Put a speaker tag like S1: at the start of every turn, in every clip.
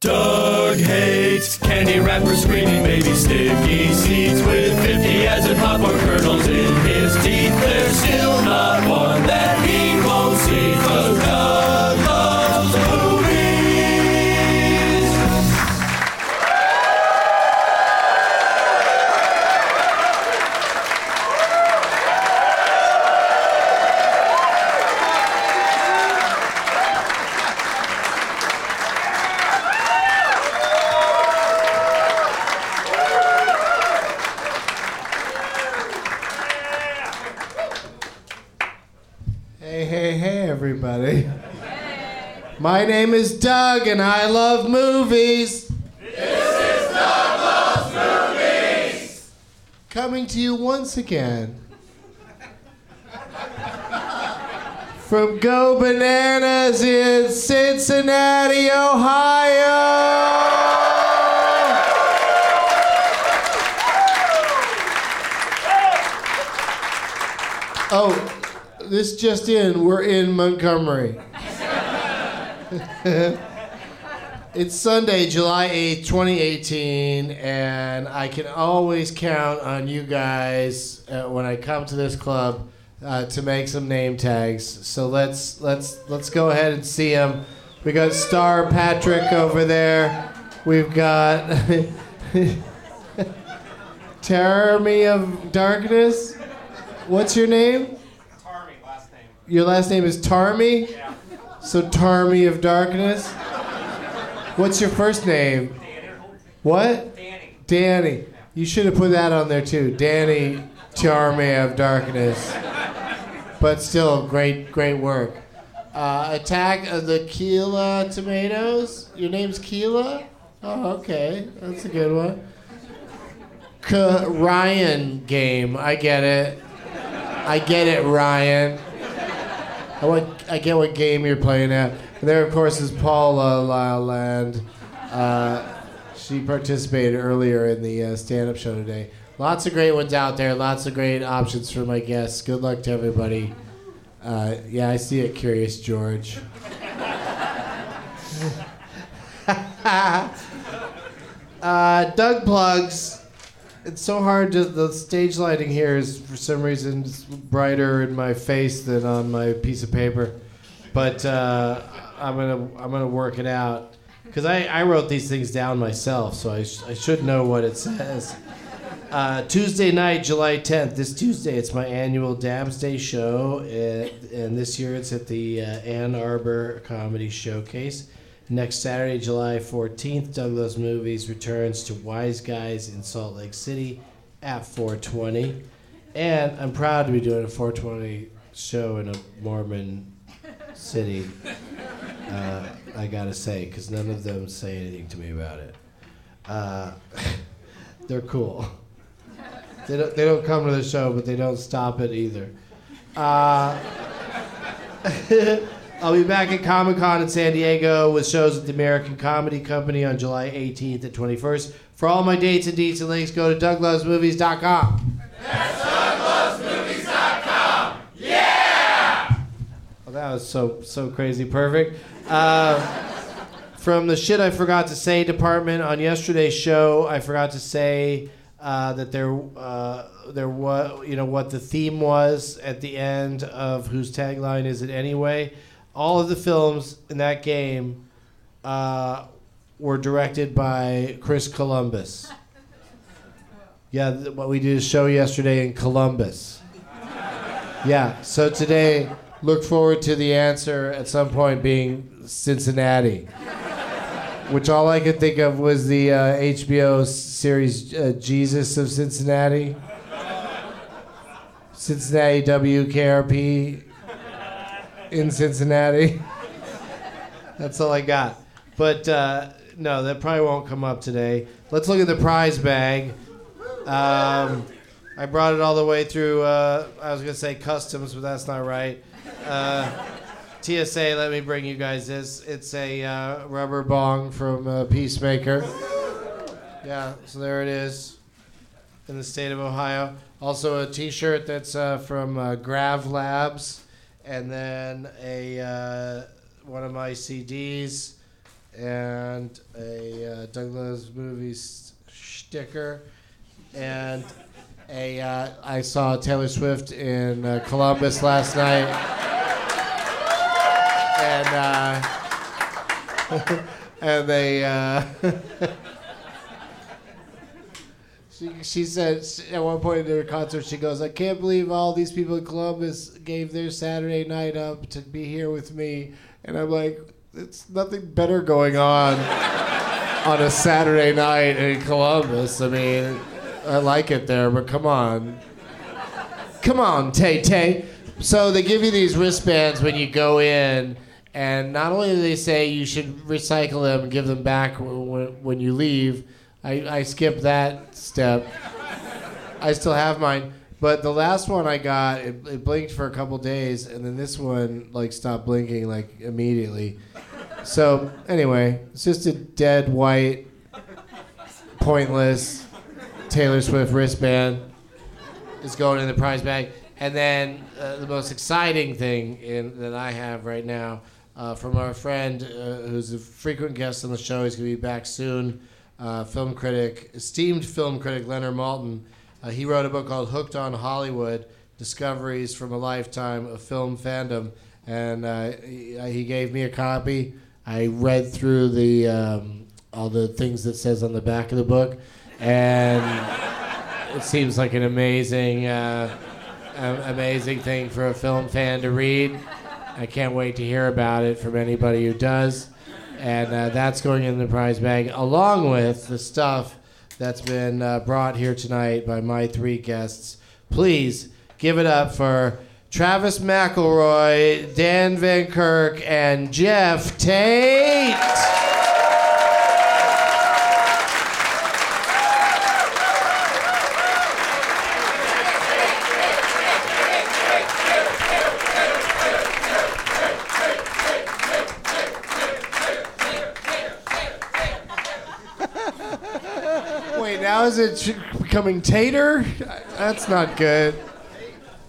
S1: Doug hates candy wrappers, screaming baby sticky seeds with 50 as in popcorn kernels
S2: And I love movies. This is Doug Loves Movies. Coming to you once again from Go Bananas in Cincinnati, Ohio. Oh, this just in, we're in Montgomery. it's Sunday, July 8th, 2018, and I can always count on you guys uh, when I come to this club uh, to make some name tags. So let's let's let's go ahead and see them. We got Star Patrick over there. We've got Termy of Darkness. What's your name? Tarmy, last name? Your last name is Tarmy? Yeah. So Tarmy of Darkness? What's your first name? What? Danny. Danny. You should have put that on there too. Danny Tarmy of Darkness. But still, great, great work. Uh, Attack of the Keela Tomatoes. Your name's Keela? Oh, okay. That's a good one. K- Ryan game. I get it. I get it, Ryan. I, want, I get what game you're playing at. And there, of course, is Paula La Land. Uh, She participated earlier in the uh, stand-up show today. Lots of great ones out there. Lots of great options for my guests. Good luck to everybody. Uh, yeah, I see it, Curious George. uh, Doug plugs. It's so hard to. The stage lighting here is, for some reason, brighter in my face than on my piece of paper. But uh, I'm gonna I'm gonna work it out because I, I wrote these things down myself, so I, sh- I should know what it says. Uh, Tuesday night, July 10th. This Tuesday, it's my annual Dabs Day show, uh, and this year it's at the uh, Ann Arbor Comedy Showcase. Next Saturday, July 14th, Doug Loves Movies returns to Wise Guys in Salt Lake City at 420. And I'm proud to be doing a 420 show in a Mormon city. Uh, I gotta say, because none of them say anything to me about it. Uh, they're cool. They don't, they don't come to the show, but they don't stop it either. Uh, I'll be back at Comic Con in San Diego with shows at the American Comedy Company on July 18th and 21st. For all my dates and deets and links, go to douglovesmovies.com. that was so so crazy perfect. Uh, from the shit I forgot to say department on yesterday's show, I forgot to say uh, that there uh, there was you know what the theme was at the end of whose tagline is it anyway. All of the films in that game uh, were directed by Chris Columbus. Yeah, th- what we did a show yesterday in Columbus. Yeah, so today, look forward to the answer at some point being Cincinnati. Which all I could think of was the uh, HBO series uh, Jesus of Cincinnati. Cincinnati WKRP in Cincinnati. That's all I got. But uh, no, that probably won't come up today. Let's look at the prize bag. Um, I brought it all the way through. Uh, I was gonna say customs, but that's not right. Uh, TSA, let me bring you guys this. It's a uh, rubber bong from uh, Piecemaker. Yeah, so there it is in the state of Ohio. Also, a T-shirt that's uh, from uh, Grav Labs, and then a uh, one of my CDs, and a Doug Loves Movies sticker, and a uh, I saw Taylor Swift in uh, Columbus last night, and uh, and they. Uh, She, she said at one point in her concert, she goes, I can't believe all these people in Columbus gave their Saturday night up to be here with me. And I'm like, it's nothing better going on on a Saturday night in Columbus. I mean, I like it there, but come on. Come on, Tay Tay. So they give you these wristbands when you go in, and not only do they say you should recycle them and give them back when, when you leave, I, I skipped that step. I still have mine, but the last one I got, it, it blinked for a couple days, and then this one like stopped blinking like immediately. So anyway, it's just a dead white, pointless Taylor Swift wristband is going in the prize bag. And then uh, the most exciting thing in, that I have right now uh, from our friend uh, who's a frequent guest on the show, he's going to be back soon, uh, film critic, esteemed film critic Leonard Maltin. Uh, he wrote a book called Hooked on Hollywood Discoveries from a Lifetime of Film Fandom. And uh, he, he gave me a copy. I read through the um, all the things that says on the back of the book. And it seems like an amazing, uh, amazing thing for a film fan to read. I can't wait to hear about it from anybody who does. And uh, that's going in the prize bag, along with the stuff that's been uh, brought here tonight by my three guests. Please give it up for Travis McElroy, Dan Van Kirk, and Geoff Tate. Now is it becoming Tater? That's not good.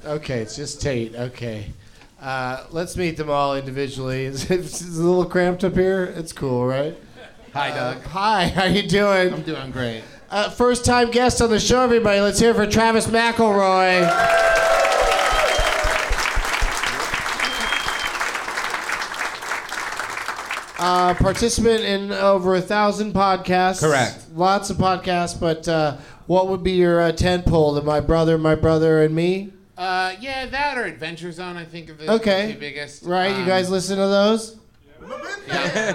S2: Okay, it's just Tate. Okay. Uh, let's meet them all individually. Is it is it a little cramped up here? It's cool, right?
S3: Hi, Doug.
S2: Uh, hi, how you doing?
S3: I'm doing great.
S2: Uh, first time guest on the show, everybody. Let's hear for Travis McElroy. Uh, participant in over a thousand podcasts.
S3: Correct.
S2: Lots of podcasts, but uh, what would be your uh, tent pole? The My Brother, My Brother, and Me?
S3: Uh, yeah, that or Adventure Zone. I think are the
S2: Okay.
S3: two biggest.
S2: Right? you
S3: Um,
S2: guys listen to those?
S3: yeah.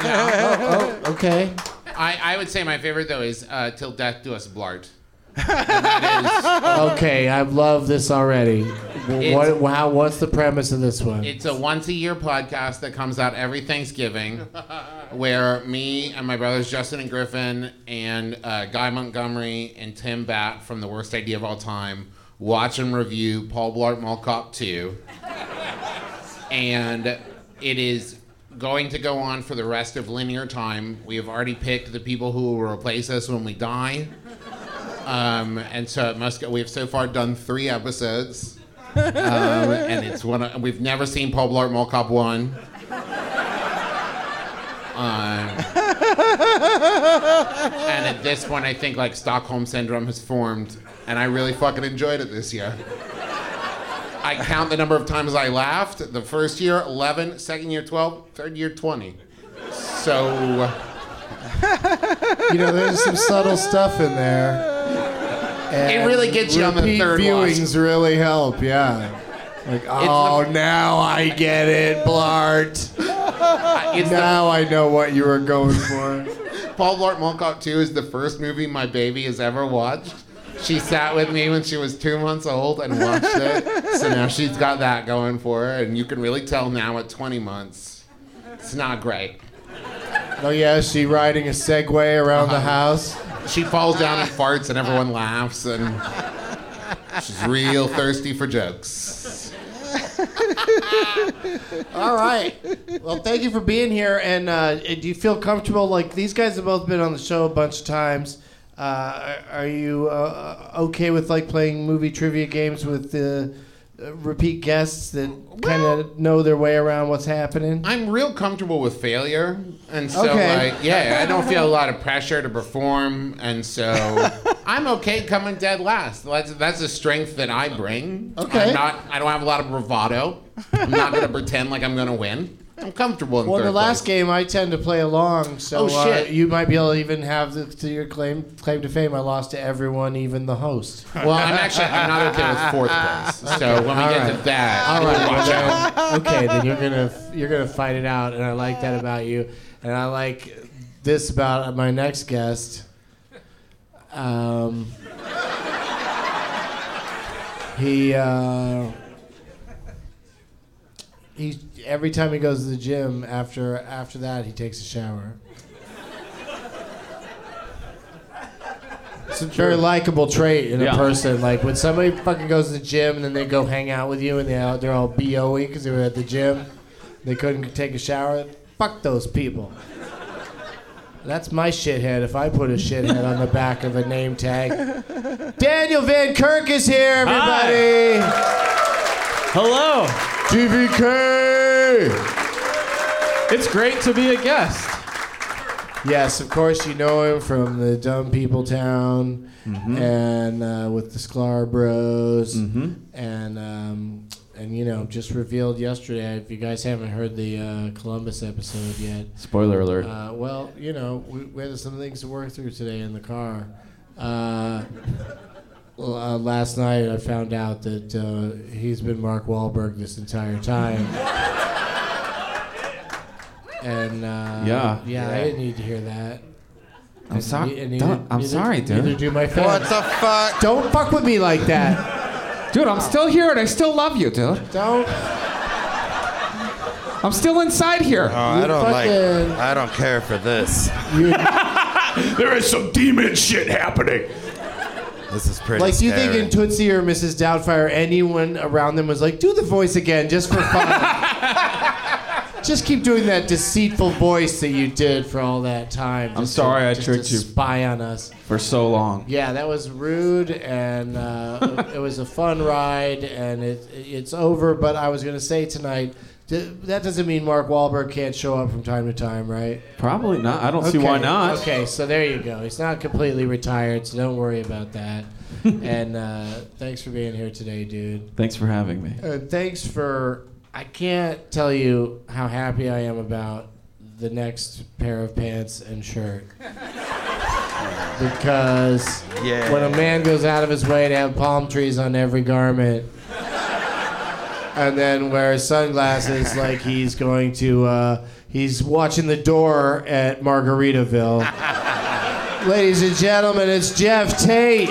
S2: Oh, okay.
S3: I, I would say my favorite though is uh, "Till Death Do Us Blart."
S2: Okay, I love this already. What, wow, what's the premise of this one?
S3: it's a once a year podcast that comes out every Thanksgiving, where me and my brothers Justin and Griffin and uh, Guy Montgomery and Tim Batt from The Worst Idea of All Time watch and review Paul Blart Mall Cop 2. and it is going to go on for the rest of linear time. We have already picked the people who will replace us when we die. Um, and so it must go. We've so far done three episodes, um, and it's one. Of, we've never seen Paul Blart Mall Cop one. Um, and at this point, I think like Stockholm syndrome has formed, and I really fucking enjoyed it this year. I count the number of times I laughed. The first year, 11. Second year, 12. Third year, 20. So,
S2: you know, there's some subtle stuff in there.
S3: It really gets you on the
S2: repeat
S3: third watch.
S2: viewings really help, yeah. Like, oh, now I get it, Blart.
S3: it's the,
S2: Now I know what you were going for.
S3: Paul Blart Mall Cop 2 is the first movie my baby has ever watched. She sat with me when she was two months old and watched it. So now she's got that going for her. And you can really tell now at 20 months, it's not great.
S2: Oh, yeah, is she riding a Segway around the uh-huh. house?
S3: She falls down and farts, and everyone laughs, and she's real thirsty for jokes.
S2: All right. Well, thank you for being here. And uh, do you feel comfortable? Like these guys have both been on the show a bunch of times. Uh, are you uh, okay with like playing movie trivia games with the uh, repeat guests that kind of know their way around what's happening?
S3: I'm real comfortable with failure, and so
S2: Okay.
S3: I, yeah, I don't feel a lot of pressure to perform, and so I'm okay coming dead last. That's that's a strength that I bring.
S2: Okay.
S3: I'm not. I don't have a lot of bravado. I'm not gonna pretend like I'm gonna win. I'm comfortable in
S2: Well,
S3: third
S2: the last
S3: place.
S2: game I tend to play along, so
S3: Oh, shit.
S2: Uh, you might be able to even have the, to your claim claim to fame. I lost to everyone, even the host.
S3: Well, I'm actually I'm not okay with fourth place. So when we
S2: All
S3: get
S2: right.
S3: to that,
S2: All right,
S3: watch
S2: well
S3: out.
S2: okay, then you're gonna you're gonna fight it out, and I like that about you, and I like this about my next guest. Um, he uh, he every time he goes to the gym after after that he takes a shower. It's a very likable trait in a
S4: Yeah.
S2: person. Like when somebody fucking goes to the gym and then they go hang out with you and they they're all boey because they were at the gym, they couldn't take a shower. Fuck those people. That's my shithead if I put a shithead on the back of a name tag. Daniel Van Kirk is here, everybody.
S4: Hello.
S2: TVK.
S4: It's great to be a guest.
S2: Yes, of course you know him from the Dumb People Town and uh, with the Sklar Bros and um, and you know just revealed yesterday. If you guys haven't heard the uh, Columbus episode yet,
S4: Spoiler alert.
S2: uh, well, you know we, we had some things to work through today in the car. Uh, uh, last night I found out that uh, he's been Mark Wahlberg this entire time. And uh,
S4: Yeah.
S2: yeah, I didn't need to hear that.
S4: I'm sorry.
S2: ne- and neither-
S4: I'm
S2: neither-
S4: sorry, dude.
S2: Neither do my fans.
S5: What the fuck?
S2: Don't fuck with me like that.
S4: Dude, I'm still here and I still love you, dude.
S2: Don't.
S4: I'm still inside here.
S5: Oh, I don't like. I don't care for this.
S6: There is some demon shit happening.
S5: This is pretty.
S2: like, do you think
S5: scary.
S2: in Tootsie or Mrs. Doubtfire, anyone around them was like, "Do the voice again, just for fun"? Just keep doing that deceitful voice that you did for all that time.
S4: I'm
S2: just
S4: sorry
S2: to,
S4: I
S2: just
S4: tricked
S2: to
S4: you.
S2: Spy on us.
S4: For so long.
S2: Yeah, that was rude, and uh, it was a fun ride, and it, it's over. But I was gonna say tonight, that doesn't mean Mark Wahlberg can't show up from time to time, right?
S4: Probably not. I don't see why not.
S2: Okay, so there you go. He's not completely retired, so don't worry about that. and uh, thanks for being here today, dude.
S4: Thanks for having me.
S2: Uh, thanks for. I can't tell you how happy I am about the next pair of pants and shirt. because
S5: Yeah.
S2: when a man goes out of his way to have palm trees on every garment and then wears sunglasses like he's going to, uh, he's watching the door at Margaritaville. Ladies and gentlemen, it's Geoff Tate.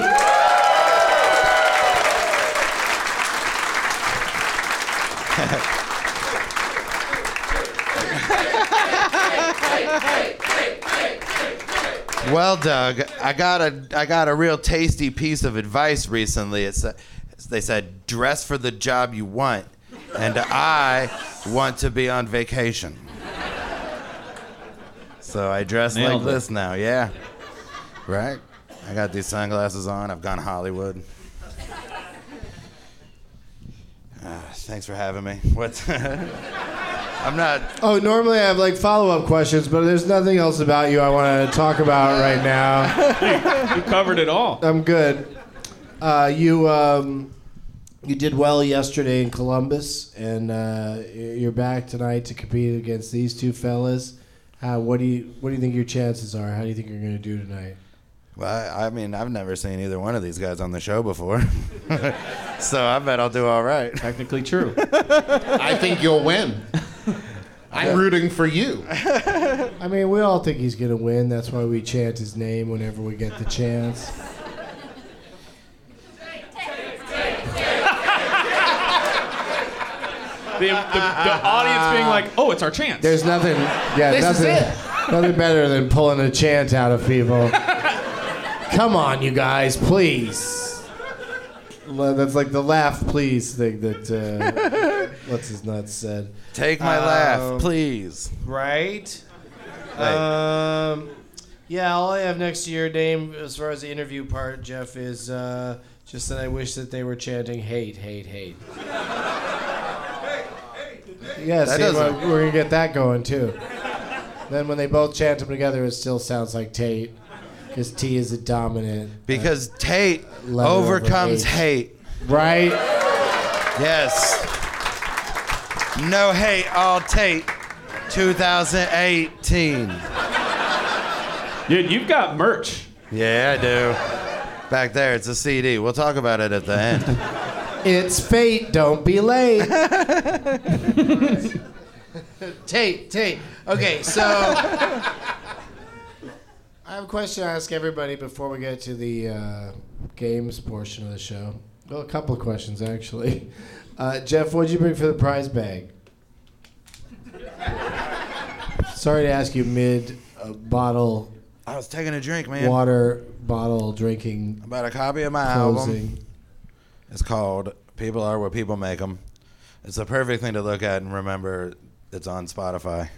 S5: Well, Doug, I got a I got a real tasty piece of advice recently. It's uh, they said dress for the job you want, and I want to be on vacation. So I dress
S4: Nailed
S5: like
S4: it.
S5: this now. Yeah, right. I got these sunglasses on. I've gone Hollywood. Uh, thanks for having me. What? I'm not.
S2: Oh, normally I have like follow up questions, but there's nothing else about you I want to talk about right now.
S4: You covered it all.
S2: I'm good. Uh, you um, you did well yesterday in Columbus, and uh, you're back tonight to compete against these two fellas. Uh, what do you what do you think your chances are? How do you think you're going to do tonight?
S5: Well, I, I mean, I've never seen either one of these guys on the show before, so I bet I'll do all right.
S4: Technically true.
S3: I think you'll win. I'm rooting for you.
S2: I mean, we all think he's going to win. That's why we chant his name whenever we get the chance.
S4: The, the, the audience being like, oh, it's our chance.
S2: There's nothing, yeah,
S3: This is
S2: nothing, nothing better than pulling a chant out of people. Come on, you guys, please. Well, That's like the laugh, please thing that uh, what's his nuts said.
S5: Take my
S2: Um,
S5: laugh, please.
S2: Right.
S5: Right.
S2: Um, yeah, all I have next to your name as far as the interview part, Geoff, is uh, just that I wish that they were chanting hate, hate, hate. Yeah, see,
S5: doesn't-
S2: we're, we're gonna get that going too. Then when they both chant them together, it still sounds like Tate, because T is a dominant.
S5: Uh, because Tate
S2: Letter over
S5: overcomes hate.
S2: Right?
S5: Yes. No hate, all Tate. 2018.
S4: Dude, you've got merch.
S5: Yeah, I do. Back there, it's a CD. We'll talk about it at the end.
S2: It's fate. Don't be late. Tate, Tate. Okay, so I have a question to ask everybody before we get to the uh, games portion of the show. Well, a couple of questions actually. Uh, Geoff, what'd you bring for the prize bag? Sorry to ask you mid uh, bottle
S5: I was taking a drink, man.
S2: water bottle drinking
S5: About a copy of my album. It's called People Are What People Make Them. It's the perfect thing to look at and remember it's on Spotify.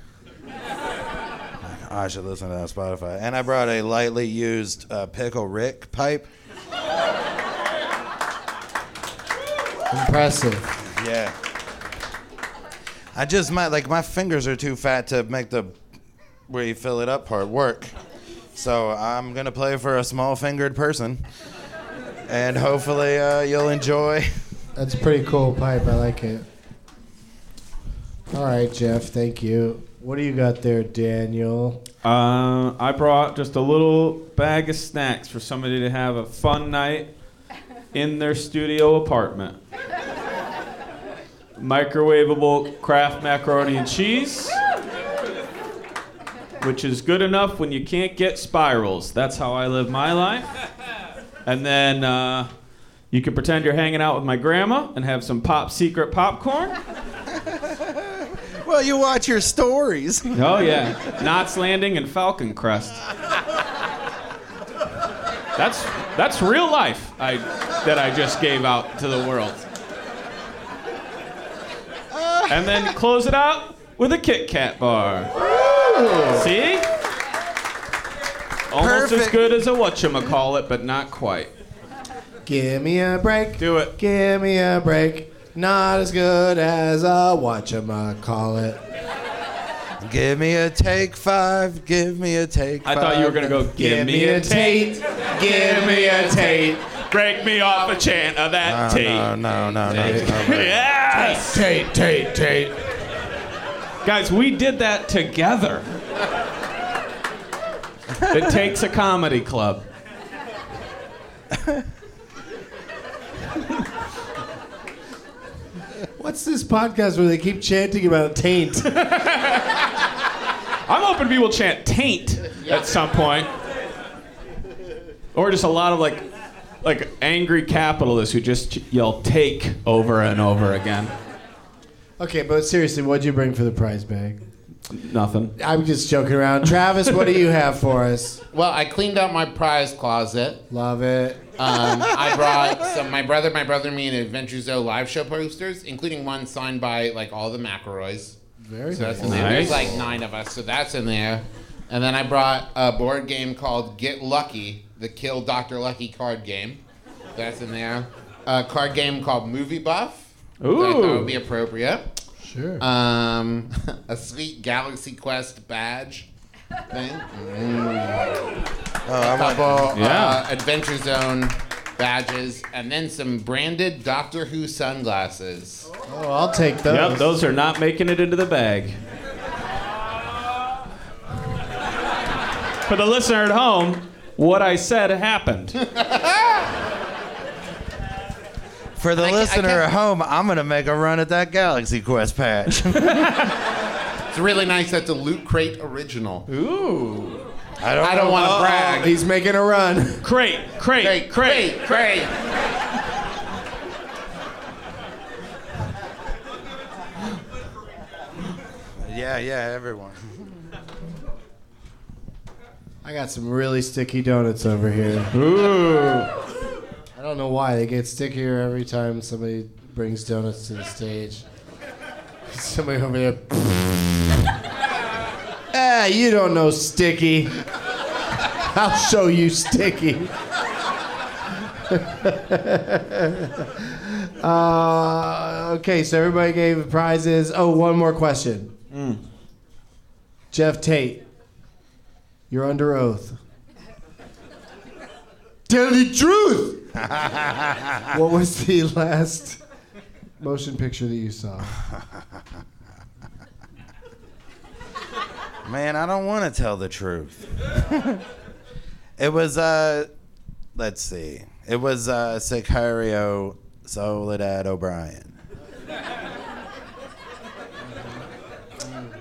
S5: I should listen to that on Spotify. And I brought a lightly used uh, Pickle Rick pipe.
S2: Impressive.
S5: Yeah. I just my like my fingers are too fat to make the where you fill it up part work. So I'm gonna play for a small fingered person, and hopefully uh, you'll enjoy.
S2: That's a pretty cool pipe. I like it. All right, Jeff. Thank you. What do you got there, Daniel?
S4: Uh, I brought just a little bag of snacks for somebody to have a fun night in their studio apartment. Microwavable Kraft macaroni and cheese, which is good enough when you can't get spirals. That's how I live my life. And then uh, you can pretend you're hanging out with my grandma and have some pop secret popcorn.
S5: Well, you watch your stories.
S4: Oh yeah, Knots Landing and Falcon Crest. That's that's real life I that I just gave out to the world. And then close it out with a Kit Kat bar. See? Almost as good as a whatchamacallit, but not quite.
S2: Give me a break.
S4: Do it.
S2: Give me a break. Not as good as a whatchamacallit.
S5: Give me a take five. Give me a take
S4: I
S5: five.
S4: thought you were gonna go, give, me a Tate.
S2: Give me a Tate.
S4: Break me off a chant of that
S5: No,
S4: Tate.
S5: no, no, no, no. no.
S4: Yes!
S2: Tate, Tate, Tate.
S4: Guys, we did that together. It takes a comedy club.
S2: What's this podcast where they keep chanting about taint?
S4: I'm hoping people chant taint at some point. Or just a lot of like like angry capitalists who just yell take over and over again.
S2: okay, but seriously, what'd you bring for the prize bag?
S4: Nothing.
S2: I'm just joking around. Travis, what do you have for us?
S3: Well, I cleaned out my prize closet.
S2: Love it.
S3: Um, I brought some. My brother, my brother, and me, and Adventure Zone live show posters, including one signed by like all the McElroys.
S2: Very
S3: So that's
S2: nice.
S3: in there. There's like nine of us, so that's in there. And then I brought a board game called Get Lucky, the Kill Dr. Lucky card game. That's in there. A card game called Movie Buff. Ooh. that I thought
S4: Ooh.
S3: would be appropriate.
S2: Sure.
S3: Um, a sweet Galaxy Quest badge thing.
S5: Oh, I want,
S3: Couple
S4: Yeah.
S3: uh, Adventure Zone badges, and then some branded Doctor Who sunglasses.
S2: oh, I'll take those.
S4: Yep, those are not making it into the bag. For the listener at home, what I said happened.
S5: for the
S3: I ca- I
S5: listener at home, I'm gonna make a run at that Galaxy Quest patch.
S3: It's really nice. That's a Loot Crate original.
S4: Ooh.
S5: I don't.
S3: I don't want to brag.
S2: he's making a run.
S4: Crate, crate,
S3: Crate,
S4: crate.
S3: crate, crate.
S5: Yeah, yeah, everyone.
S2: I got some really sticky donuts over here.
S4: Ooh.
S2: I don't know why they get stickier every time somebody brings donuts to the stage. Somebody over there. ah, you don't know sticky. I'll show you sticky. uh, okay, so everybody gave prizes. Oh, one more question. Geoff Tate, you're under oath. Tell the truth. what was the last motion picture that you saw?
S5: Man, I don't want to tell the truth. it was uh let's see. It was uh Sicario Soledad O'Brien.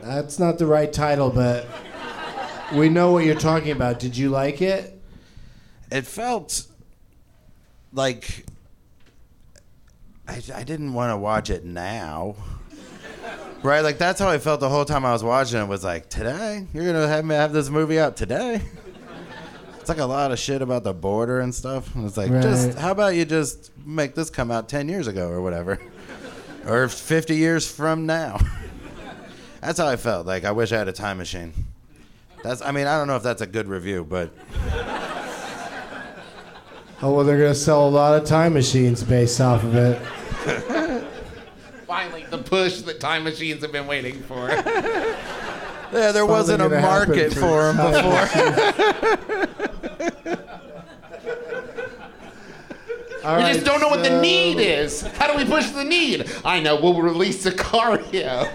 S2: That's not the right title, but we know what you're talking about. Did you like it?
S5: It felt like I, I didn't want to watch it now. Right, like that's how I felt the whole time I was watching it. Was like, today you're gonna have me have this movie out today. It's like a lot of shit about the border and stuff. And it's like, just how about you just make this come out ten years ago or whatever, or fifty years from now. That's how I felt. Like I wish I had a time machine. That's. I mean, I don't know if that's a good review, but
S2: Oh well, they're gonna sell a lot of time machines based off of it.
S3: Finally, the push that time machines have been waiting for.
S5: yeah, there wasn't a market
S2: for
S5: for them before.
S2: All
S3: we
S2: right,
S3: just don't know what the need is. How do we push the need? I know. We'll release Sicario.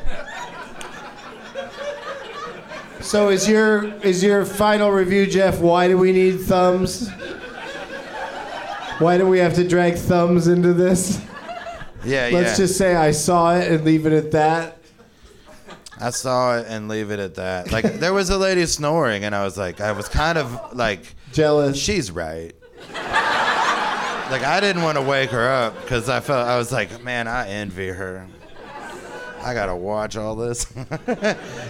S2: So is your is your final review, Geoff? Why do we need thumbs? Why do we have to drag thumbs into this?
S5: Yeah, yeah.
S2: Let's
S5: yeah.
S2: just say I saw it and leave it at that.
S5: I saw it and leave it at that. Like there was a lady snoring, and I was like, I was kind of like,
S2: Jealous.
S5: she's right. like I didn't want to wake her up because I felt I was like, man, I envy her. I gotta watch all this.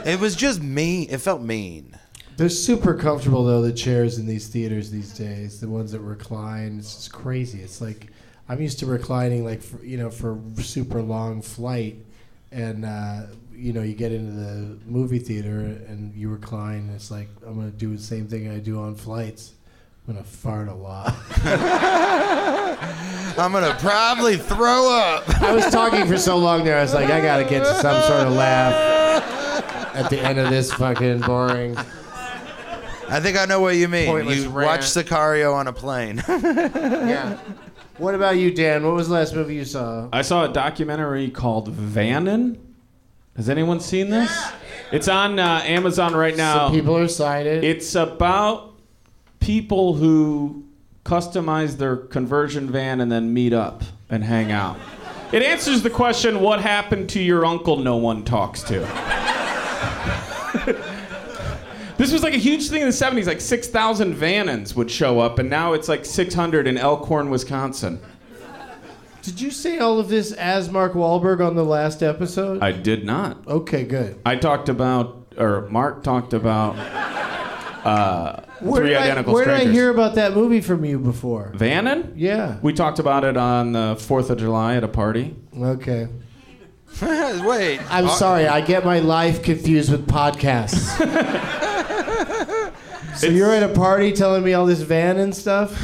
S5: it was just mean. It felt mean.
S2: They're super comfortable though. The chairs in these theaters these days, the ones that recline, it's just crazy. It's like I'm used to reclining like for, you know for super long flight, and uh, you know, you get into the movie theater and you recline. And it's like I'm gonna do the same thing I do on flights. I'm gonna fart a lot.
S5: I'm gonna probably throw up.
S2: I was talking for so long there. I was like, I gotta get to some sort of laugh at the end of this fucking boring.
S5: I think I know what you mean.
S2: Pointless
S5: you
S2: rant.
S5: watch Sicario on a plane.
S2: Yeah. What about you, Dan? What was the last movie you saw?
S4: I saw a documentary called Vannon. Has anyone seen this? It's on uh, Amazon right now.
S2: Some people are excited.
S4: It's about people who customize their conversion van and then meet up and hang out. It answers the question what happened to your uncle no one talks to? this was like a huge thing in the 70s. Like 6,000 Vannons would show up, and now it's like 600 in Elkhorn, Wisconsin.
S2: Did you say all of this as Mark Wahlberg on the last episode?
S4: I did not.
S2: okay, good.
S4: I talked about, or Mark talked about uh,
S2: Where
S4: three
S2: did I- Where
S4: strangers.
S2: did I hear about that movie from you before?
S4: Vannon?
S2: Yeah.
S4: We talked about it on the 4th of July at a party.
S2: Okay.
S5: Wait.
S2: I'm sorry. I get my life confused with podcasts. so you're at a party telling me all this van and stuff?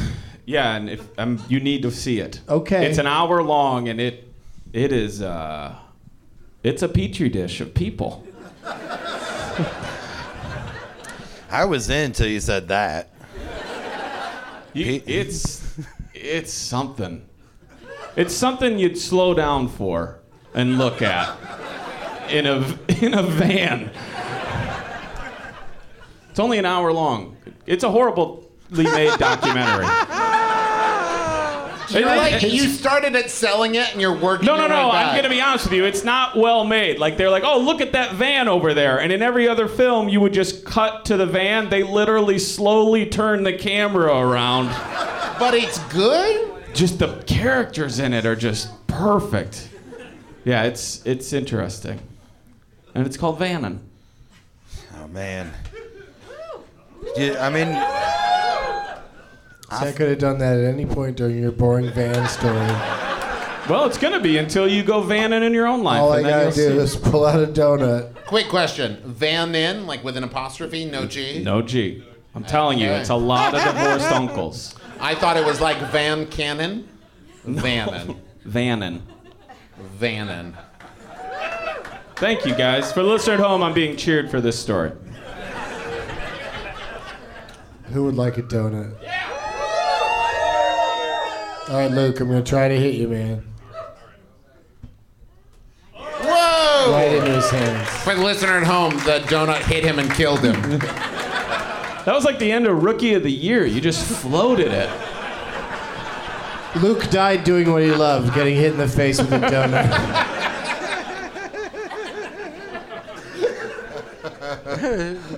S4: Yeah, and if um, you need to see it.
S2: Okay.
S4: It's an hour long, and it it is uh, it's a petri dish of people.
S5: I was in till you said that.
S4: You, it's it's something. It's something you'd slow down for and look at in a in a van. It's only an hour long. It's a horribly made documentary.
S3: You're like, you started at selling it and you're working.
S4: No, no, no.
S3: way
S4: I'm gonna be honest with you. It's not well made. Like they're like, oh, look at that van over there. And in every other film, you would just cut to the van. They literally slowly turn the camera around.
S3: But it's good.
S4: Just the characters in it are just perfect. Yeah, it's it's interesting, and it's called Vannon.
S5: Oh man. Yeah, I mean,
S2: I could have done that at any point during your boring van story.
S4: Well, it's gonna be until you go vanning in your own life.
S2: All I
S4: and then
S2: gotta
S4: you'll
S2: do
S4: see.
S2: is pull out a donut.
S3: Quick question: Van in like with an apostrophe, no G.
S4: No G. I'm telling you, it's a lot of divorced uncles.
S3: I thought it was like Van Cannon. Vannon.
S4: Vannon.
S3: Vannon.
S4: Thank you guys. For the listener at home, I'm being cheered for this story.
S2: Who would like a donut? All right, Luke, I'm gonna try to hit you, man.
S3: Whoa!
S2: Right into his hands.
S3: For the listener at home, the donut hit him and killed him.
S4: That was like the end of Rookie of the Year. You just floated it.
S2: Luke died doing what he loved, getting hit in the face with a donut.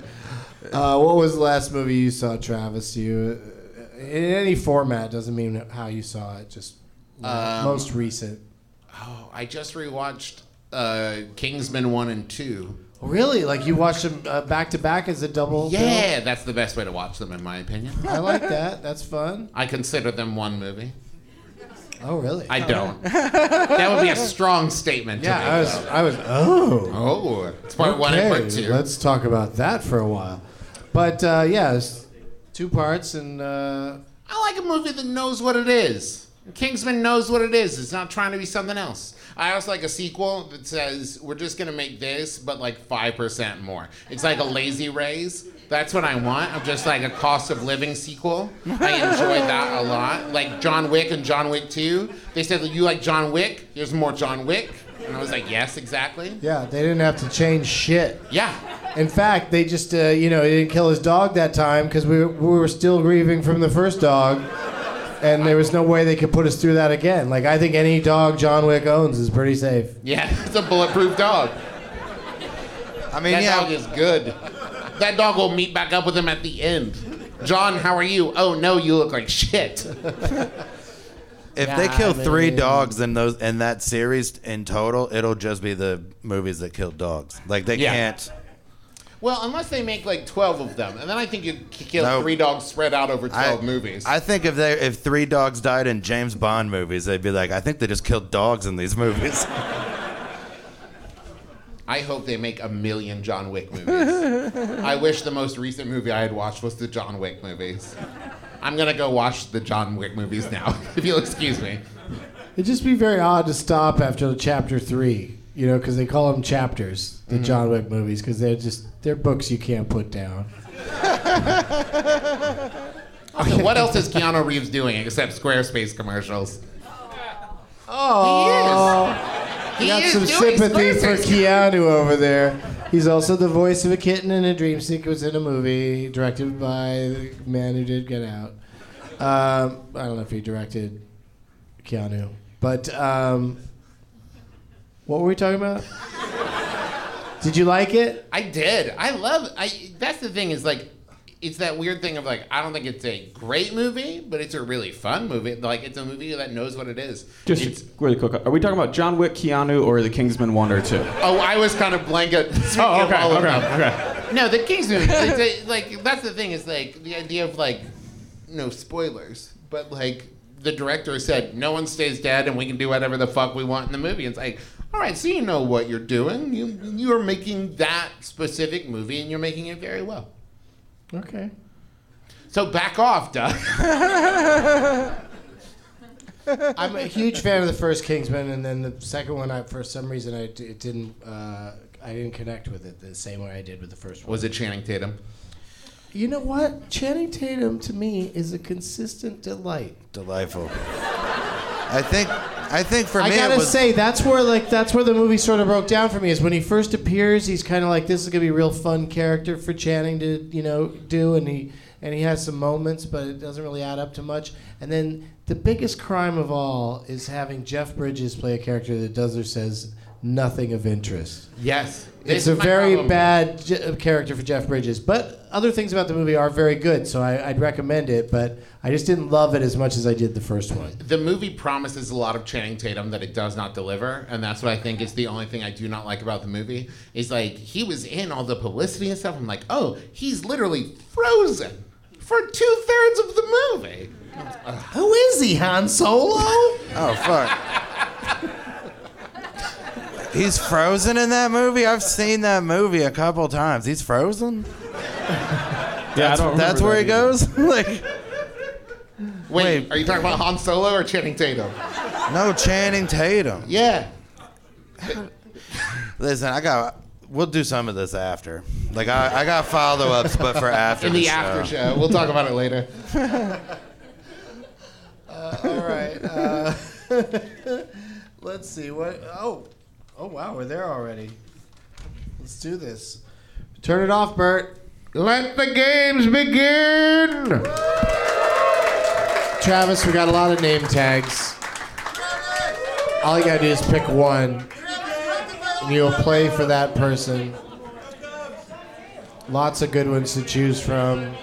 S2: uh, what was the last movie you saw, Travis? You, in any format doesn't mean how you saw it. Just
S3: Um,
S2: most recent.
S3: Oh, I just rewatched uh, Kingsman one and two.
S2: Really? Like you watched them uh, back to back as a double?
S3: Yeah, that's the best way to watch them, in my opinion.
S2: I like that. That's fun.
S3: I consider them one movie.
S2: Oh, really?
S3: I don't. that would be a strong statement.
S2: yeah,
S3: to make,
S2: I was.
S3: though.
S2: I was. Oh.
S3: Oh, it's part one and part two.
S2: Let's talk about that for a while. But uh, yeah, it's two parts, and uh,
S3: I like a movie that knows what it is. Kingsman knows what it is. It's not trying to be something else. I also like a sequel that says we're just gonna make this, but like five percent more. It's like a lazy raise. That's what I want. I'm just like a cost of living sequel. I enjoyed that a lot. Like John Wick and John Wick 2. They said that you like John Wick. Here's more John Wick. And I was like, yes, exactly.
S2: yeah, they didn't have to change shit.
S3: Yeah.
S2: In fact, they just, uh, you know, he didn't kill his dog that time because we, we were still grieving from the first dog, and there was no way they could put us through that again. Like, I think any dog John Wick owns is pretty safe.
S3: Yeah, it's a bulletproof dog.
S5: I mean,
S3: That
S5: yeah.
S3: dog is good. That dog will meet back up with him at the end. John, how are you? Oh no, you look like shit.
S5: If they kill three
S2: mean-
S5: dogs in those in that series in total, it'll just be the movies that killed dogs. Like they
S3: Yeah.
S5: can't.
S3: Well, unless they make like twelve of them, and then I think you c- kill
S5: No.
S3: three dogs spread out over
S5: I,
S3: twelve movies.
S5: I think if they if three dogs died in James Bond movies, they'd be like, I think they just killed dogs in these movies.
S3: I hope they make a million John Wick movies. I wish the most recent movie I had watched was the John Wick movies. I'm gonna go watch the John Wick movies now, if you'll excuse me.
S2: It'd just be very odd to stop after chapter three, you know, because they call them chapters, the John Wick movies, because they're just they're books you can't put down.
S3: Also, what else is Keanu Reeves doing except Squarespace commercials?
S2: Oh,
S3: He
S2: got
S3: is
S2: some
S3: doing
S2: sympathy for Keanu over there. He's also the voice of a kitten in a dream sequence in a movie directed by the man who did Get Out. Um, I don't know if he directed Keanu, but um, what were we talking about? Did you like it?
S3: I did. I love. I. That's the thing is like, it's that weird thing of like I don't think it's a great movie, but it's a really fun movie. Like it's a movie that knows what it is.
S4: Just
S3: It's-
S4: really quick. Are we talking about John Wick, Keanu, or the Kingsman one or two?
S3: oh, I was kind oh, of blanket. speaking
S4: Oh,
S3: of
S4: okay,
S3: of
S4: okay,
S3: them.
S4: okay.
S3: No, the Kingsman. it's a, like that's the thing is like the idea of like no spoilers, but like the director said no one stays dead and we can do whatever the fuck we want in the movie. It's like. All right, so you know what you're doing. You you are making that specific movie, and you're making it very well.
S2: Okay.
S3: So back off, Doug.
S2: I'm a huge fan of the first Kingsman, and then the second one, I, for some reason, I d- it didn't. Uh, I didn't connect with it the same way I did with the first one.
S3: Was it Channing Tatum?
S2: You know what? Channing Tatum to me is a consistent delight.
S5: Delightful. I think. I think for me, I
S2: gotta
S5: it was.
S2: say that's where like that's where the movie sort of broke down for me is when he first appears. He's kind of like this is gonna be a real fun character for Channing to you know do, and he and he has some moments, but it doesn't really add up to much. And then the biggest crime of all is having Jeff Bridges play a character that does or says nothing of interest.
S3: Yes.
S2: It's a very
S3: problem.
S2: bad Je- uh, character for Jeff Bridges, but other things about the movie are very good, so I, I'd recommend it. But I just didn't love it as much as I did the first one.
S3: The movie promises a lot of Channing Tatum that it does not deliver, and that's what I think is the only thing I do not like about the movie. Is like he was in all the publicity and stuff. I'm like, oh, he's literally frozen for two thirds of the movie.
S2: Who is he, Han Solo?
S5: Oh fuck. He's frozen in that movie. I've seen that movie a couple times. He's frozen.
S4: Yeah, I don't.
S5: That's
S4: remember
S5: where he
S4: either.
S5: goes. like,
S3: Wait,
S5: Wait.
S3: are you talking about Han Solo or Channing Tatum?
S5: no Channing Tatum.
S3: Yeah.
S5: Listen, I got. We'll do some of this after. Like I, I got follow ups, but for after
S3: In the after show, well talk about it later.
S2: All right. Uh, let's see what. Oh, oh wow, we're there already. Let's do this. Turn it off, Bert.
S3: Let the games begin.
S2: Travis, we got a lot of name tags. All you gotta do is pick one, and you'll play for that person. Lots of good ones to choose from.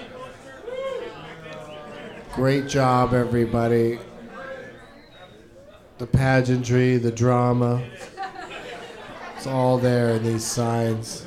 S2: Great job, everybody. The pageantry, the drama. It's all there in these signs.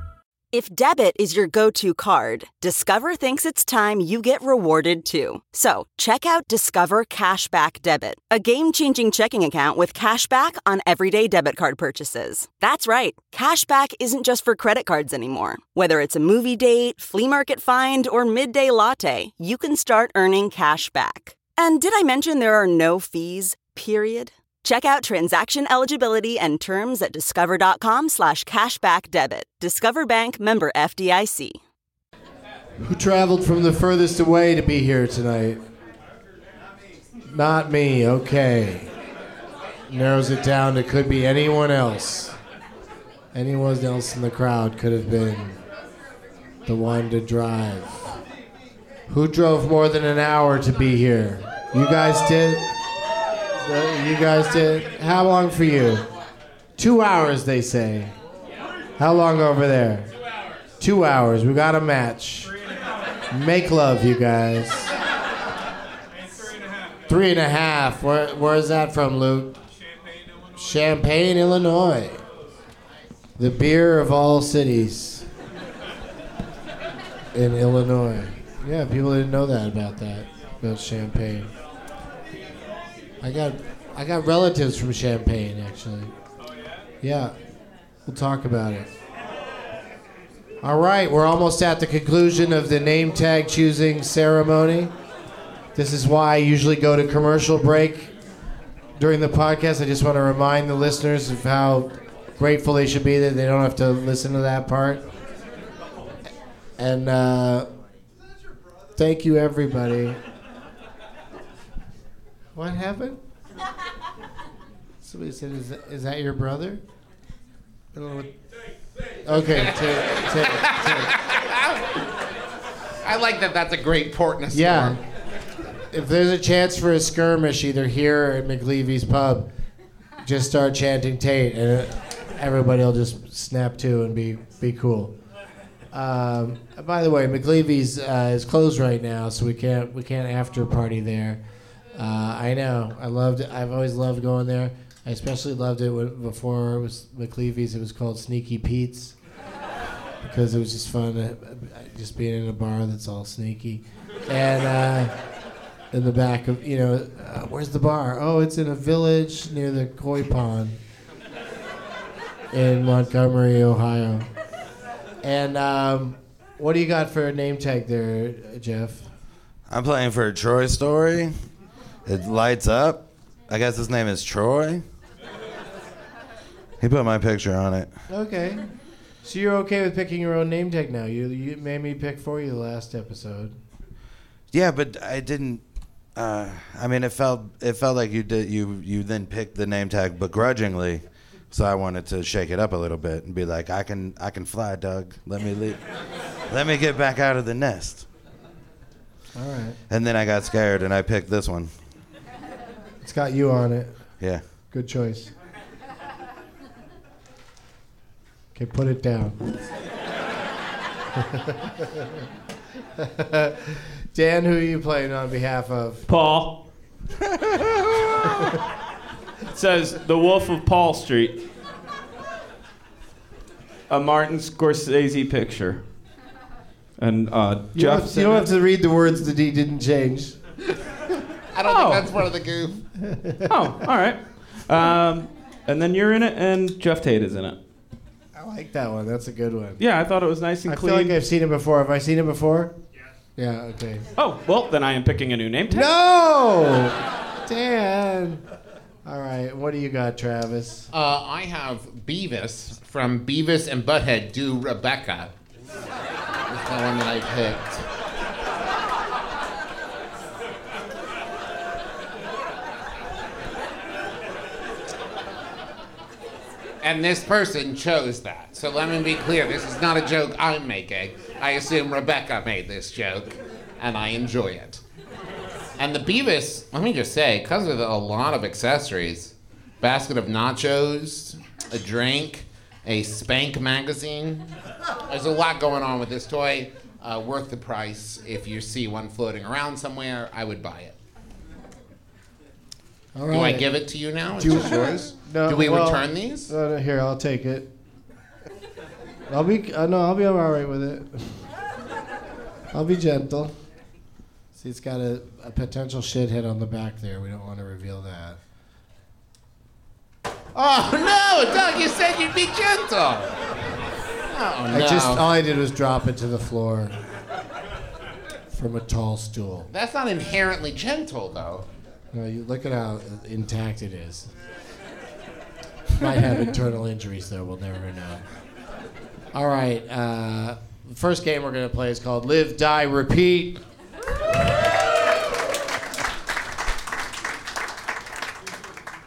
S7: If debit is your go to card, Discover thinks it's time you get rewarded too. So check out Discover Cashback Debit, a game changing checking account with cash back on everyday debit card purchases. That's right, cashback isn't just for credit cards anymore. Whether it's a movie date, flea market find, or midday latte, you can start earning cash back. And did I mention there are no fees, period? Check out transaction eligibility and terms at discover.com slash cashback debit. Discover Bank member FDIC.
S2: Who traveled from the furthest away to be here tonight? Not me, okay. Narrows it down to could be anyone else. Anyone else in the crowd could have been the one to drive. Who drove more than an hour to be here? You guys did? You guys did? How long for you? Two hours, they say. How long over there? Two hours. Two hours. We got a match. Make love, you guys. Three and a half. Where, where is that from, Luke? Champaign, Illinois. The beer of all cities in Illinois. Yeah, people didn't know that about that about Champaign. I got I got relatives from Champaign actually. Yeah, we'll talk about it. All right, we're almost at the conclusion of the name tag choosing ceremony. This is why I usually go to commercial break during the podcast. I just want to remind the listeners of how grateful they should be that they don't have to listen to that part. And uh, thank you, everybody. What happened? Somebody said, "Is that, is that your brother?" I don't know what- Okay, take, take, take.
S3: I like that. That's a great port in a storm.
S2: Yeah. If there's a chance for a skirmish, either here or at McLeavy's pub, just start chanting Tate, and everybody will just snap to and be be cool. Um, by the way, McLeavy's uh, is closed right now, so we can't we can't after party there. Uh, I know. I loved. it. I've always loved going there. I especially loved it when, before it was McLeavy's. It was called Sneaky Pete's because it was just fun, to, just being in a bar that's all sneaky, and. Uh, in the back of you know uh, where's the bar oh it's in a village near the koi pond in montgomery ohio and um, what do you got for a name tag there Geoff
S5: I'm playing for a Troy story. It lights up. I guess his name is Troy. He put my picture on it.
S2: okay so you're okay with picking your own name tag now you, you made me pick for you the last episode
S5: Yeah, but I didn't. Uh, I mean, it felt it felt like you did. You you then picked the name tag begrudgingly, so I wanted to shake it up a little bit and be like, I can I can fly, Doug. Let me leave. Let me get back out of the nest.
S2: all right
S5: And then I got scared and I picked this one.
S2: It's got you on it
S5: Yeah.
S2: good choice okay put it down Dan, who are you playing on behalf of?
S4: Paul. it says The Wolf of Paul Street. A Martin Scorsese picture. And uh,
S2: You don't,
S4: Geoff.
S2: have, you don't have to read the words that he didn't change.
S3: I don't
S4: Oh.
S3: think that's part of the goof.
S4: oh, all right. Um, and then you're in it, and Geoff Tate is in it.
S2: I like that one. That's a good one.
S4: Yeah, I thought it was nice and
S2: I
S4: clean.
S2: feel like I've seen him before. Have I seen him before? Yes. Yeah. Okay.
S4: oh, well, then I am picking a new name tag.
S2: No, Dan. All right. What do you got, Travis?
S3: Uh, I have Beavis from Beavis and Butthead Do Rebecca. That's the one that I picked. And this person chose that. So let me be clear this is not a joke I'm making. I assume Rebecca made this joke, and I enjoy it. And the Beavis, let me just say, comes with a lot of accessories basket of nachos, a drink, a Spank magazine. There's a lot going on with this toy. Uh, worth the price. If you see one floating around somewhere, I would buy it.
S2: All
S3: Do I give it to you now? It's just yours?
S2: No,
S3: Do we
S2: well,
S3: return these?
S2: No, no, here, I'll take it. I'll be. Uh, no, I'll be all right with it. I'll be gentle. See, it's got a, a potential shithead on the back there. We don't want to reveal that.
S3: Oh no, Doug! You said you'd be gentle. Oh no.
S2: I just all I did was drop it to the floor from a tall stool.
S3: That's not inherently gentle, though.
S2: No, you look at how intact it is. Might have internal injuries though. We'll never know. All right. Uh, the first game we're gonna play is called Live, Die, Repeat.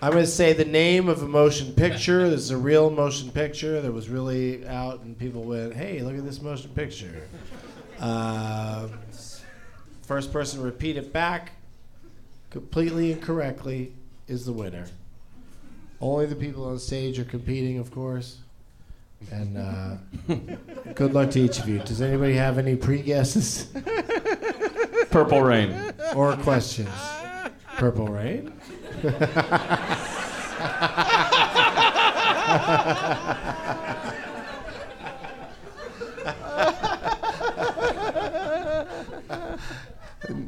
S2: I'm going to say the name of a motion picture. This is a real motion picture that was really out, and people went, "Hey, look at this motion picture." Uh, first person to repeat it back completely and correctly is the winner. Only the people on stage are competing, of course. And uh, good luck to each of you. Does anybody have any pre guesses
S4: Purple Rain.
S2: or questions? Purple Rain?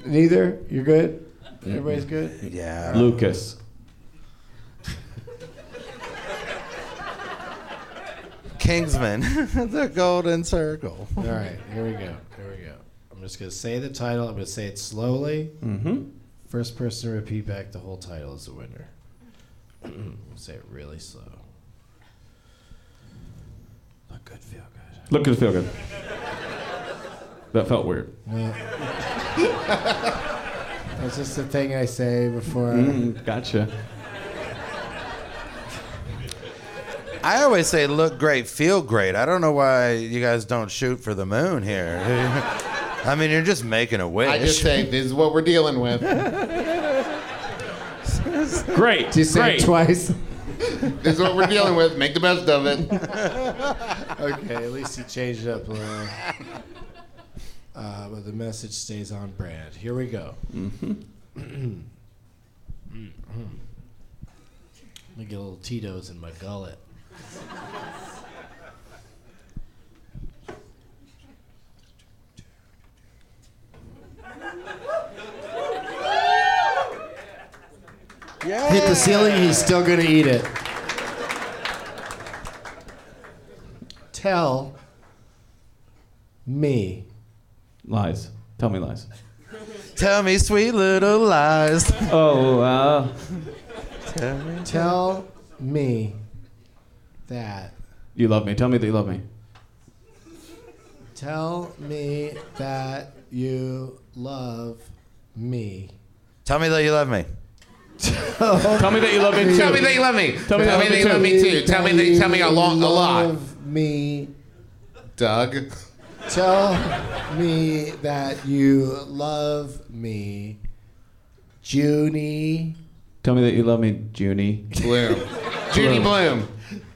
S2: Neither? You're good? Everybody's good?
S5: Yeah.
S4: Lucas.
S5: Kingsman, the Golden Circle.
S2: All right, here we go. Here we go. I'm just going to say the title. I'm going to say it slowly.
S4: Mm-hmm.
S2: First person to repeat back the whole title is the winner. say it really slow. Look good, feel good.
S4: Look good, feel good. That felt weird.
S2: That's just the thing I say before. I,
S4: Mm, gotcha.
S5: I always say look great, feel great. I don't know why you guys don't shoot for the moon here. I mean, you're just making a wish.
S3: I just say this is what we're dealing with.
S4: Great.
S2: Did you say
S4: Great.
S2: it twice?
S3: This is what we're dealing with. Make the best of it.
S2: okay, at least he changed it up a little. Uh, but the message stays on brand. Here we go. Mm-hmm. Let me get a little Tito's in my gullet.
S5: Yeah.
S2: Hit the ceiling, he's still gonna eat it. Tell me.
S4: Lies. Tell me lies.
S5: Tell me sweet little lies.
S4: Oh, uh,
S5: Tell me.
S2: Tell me that.
S4: you love me. Tell me that you love me.
S2: Tell me that you love me.
S5: Tell me that you love me.
S4: Tell me that you love me too.
S3: Tell me that you love me.
S4: Tell me that you
S3: love me too. Tell me that you tell me a lot, a lot.
S2: Love me.
S3: Doug.
S2: Tell me that you love me. Junie.
S4: Tell me that you love me, Junie.
S3: Bloom. Judy Blume.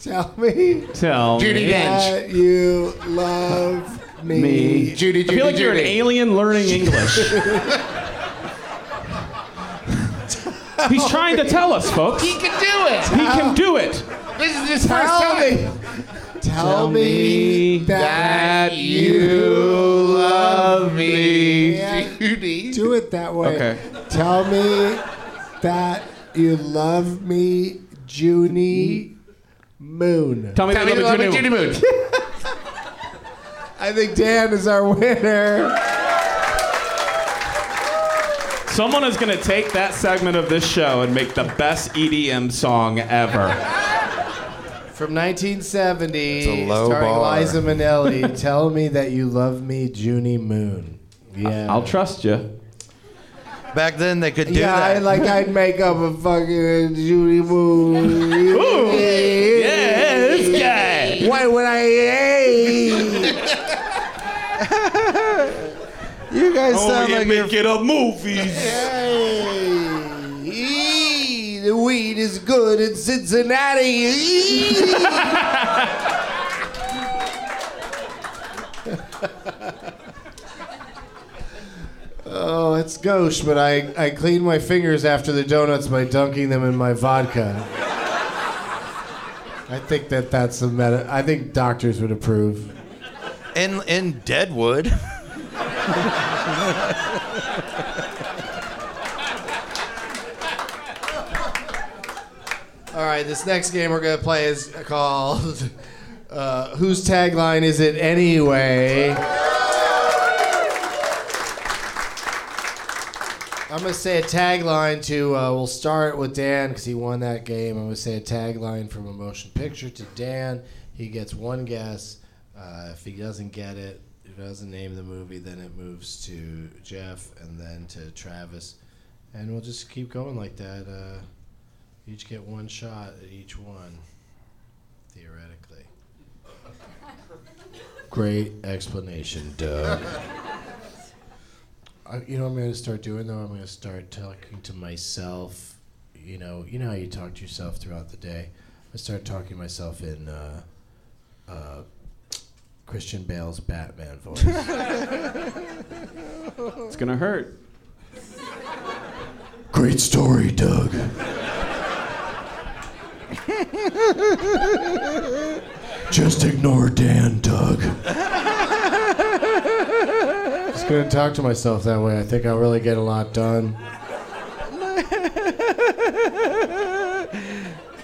S2: Tell me
S4: Tell
S3: Judy
S4: me.
S3: Dench.
S2: that you love me.
S4: Me.
S3: Judy,
S4: I
S3: Judy,
S4: feel like you're an alien learning English. He's trying to tell us, folks.
S3: He can do it.
S4: He can do it.
S3: This is his first
S2: Tell
S3: time.
S2: me. Tell me that
S3: That you love me,
S2: Yeah.
S3: Judy.
S2: Do it that way.
S4: Okay.
S2: Tell me that you love me, Junie Moon.
S4: Tell me
S3: Tell
S4: that
S3: me
S4: you
S3: you
S4: love
S3: love
S4: me,
S3: me,
S4: Junie
S3: Judy
S4: Moon.
S3: Moon.
S2: I think Dan is our winner.
S4: Someone is going to take that segment of this show and make the best EDM song ever.
S2: From 1970,
S5: It's a low
S2: starring
S5: bar.
S2: Liza Minnelli. Tell me that you love me, Junie Moon. Yeah.
S4: I'll trust you.
S5: Back then they could do
S2: yeah,
S5: that.
S2: I, like I'd make up a fucking Junie Moon.
S4: Ooh, yeah, this guy.
S2: Why would I? Hey.
S5: you guys
S4: Oh,
S5: sound like you're
S4: making up movies.
S2: Hey, the weed is good in Cincinnati. oh, it's gauche, but I, I clean my fingers after the donuts by dunking them in my vodka. I think that that's a meta. I think doctors would approve.
S5: in in Deadwood.
S2: All right, this next game we're gonna play is called uh, "Whose tagline is it anyway?" I'm gonna say a tagline to. Uh, we'll start with Dan because he won that game. I'm gonna say a tagline from a motion picture to Dan. He gets one guess. Uh, if he doesn't get it, if he doesn't name the movie, then it moves to Geoff and then to Travis, and we'll just keep going like that. Uh, each get one shot at each one, theoretically. Great explanation, Doug. I, you know what I'm going to start doing though? I'm going to start talking to myself. You know, you know how you talk to yourself throughout the day. I start talking to myself in uh, uh, Christian Bale's Batman voice.
S4: It's gonna hurt.
S6: Great story, Doug. Just ignore Dan, Doug.
S2: Just gonna talk to myself that way. I think I'll really get a lot done.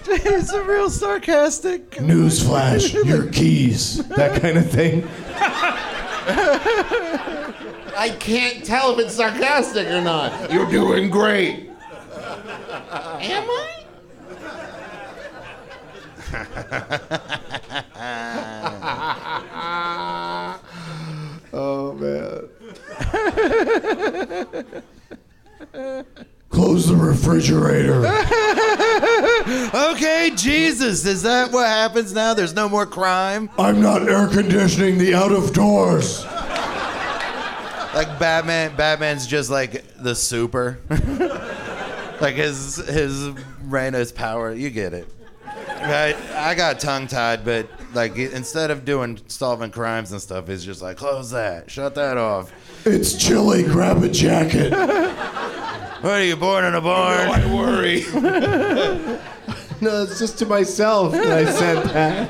S5: It's a real sarcastic.
S6: Newsflash, your keys.
S2: That kind of thing.
S3: I can't tell if it's sarcastic or not. You're doing great. Am I?
S2: Oh man.
S6: Close the refrigerator.
S5: Okay, Jesus, is that what happens now? There's no more crime?
S6: I'm not air conditioning the out of doors.
S5: Like Batman Batman's just like the super. like his his reign his power. You get it. Right? I got tongue tied, but like instead of doing solving crimes and stuff, it's just like close that, shut that off.
S6: It's chilly. Grab a jacket.
S5: What are you born in a barn?
S3: I worry.
S2: No, it's just to myself that I said that.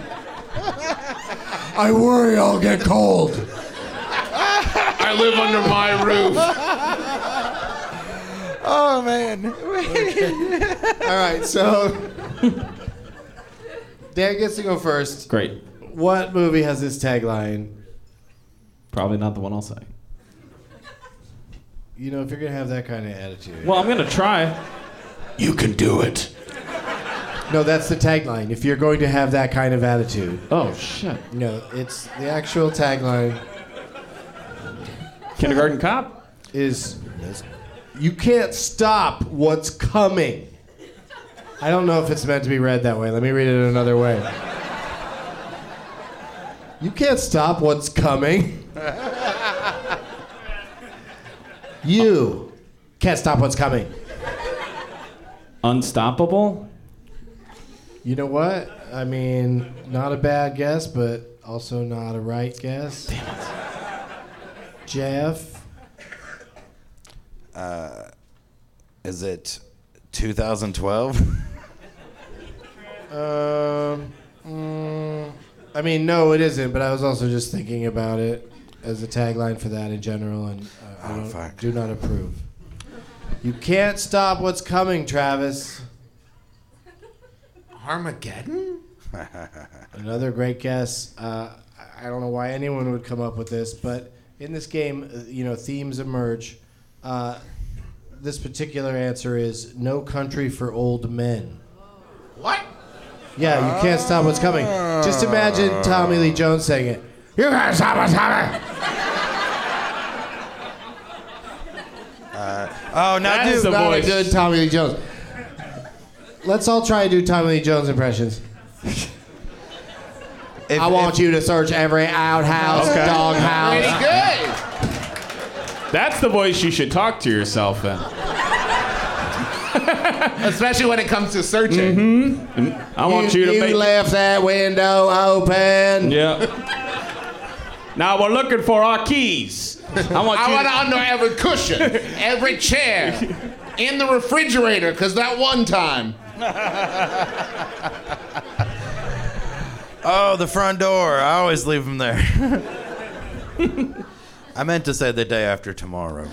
S6: I worry I'll get cold.
S3: I live under my roof.
S5: Oh man.
S2: All right, so Dan gets to go first.
S4: Great.
S2: What movie has this tagline?
S4: Probably not the one I'll say.
S2: You know, if you're gonna have that kind of attitude.
S4: Well, I'm gonna try.
S6: You can do it.
S2: No, that's the tagline. If you're going to have that kind of attitude.
S4: Oh shit.
S2: No, it's the actual tagline
S4: Kindergarten cop.
S2: is you can't stop what's coming. I don't know if it's meant to be read that way. Let me read it another way. You can't stop what's coming. You can't stop what's coming.
S4: Unstoppable.
S2: You know what? I mean, not a bad guess, but also not a right guess. Damn it. Geoff.
S5: Uh, Is it 2012?
S2: Um, mm, I mean, no, it isn't. But I was also just thinking about it as a tagline for that in general, and I
S5: Oh, fuck.
S2: do not approve. You can't stop what's coming, Travis.
S3: Armageddon?
S2: Another great guess. Uh, I- I don't know why anyone would come up with this, but in this game, uh, you know, themes emerge. Uh, this particular answer is "No Country for Old Men."
S3: What?
S2: Yeah, you can't stop what's coming. Just imagine Tommy Lee Jones saying it. You can't stop what's coming.
S5: Uh, oh, now
S4: That is
S5: do
S4: the
S2: Not a
S4: voice.
S2: good Tommy Lee Jones. Let's all try to do Tommy Lee Jones impressions.
S5: if,
S2: I want you to search every outhouse,
S4: Okay.
S2: doghouse.
S3: Pretty good.
S4: That's the voice you should talk to yourself in.
S3: Especially when it comes to searching. Mm-hmm.
S4: I want you, to make.
S2: left that window open.
S4: yeah. Now we're looking for our keys. I want
S3: I want
S4: to-
S3: to under every cushion, every chair, in the refrigerator, because that one time.
S5: Oh, the front door. I always leave them there. I meant to say the day after tomorrow.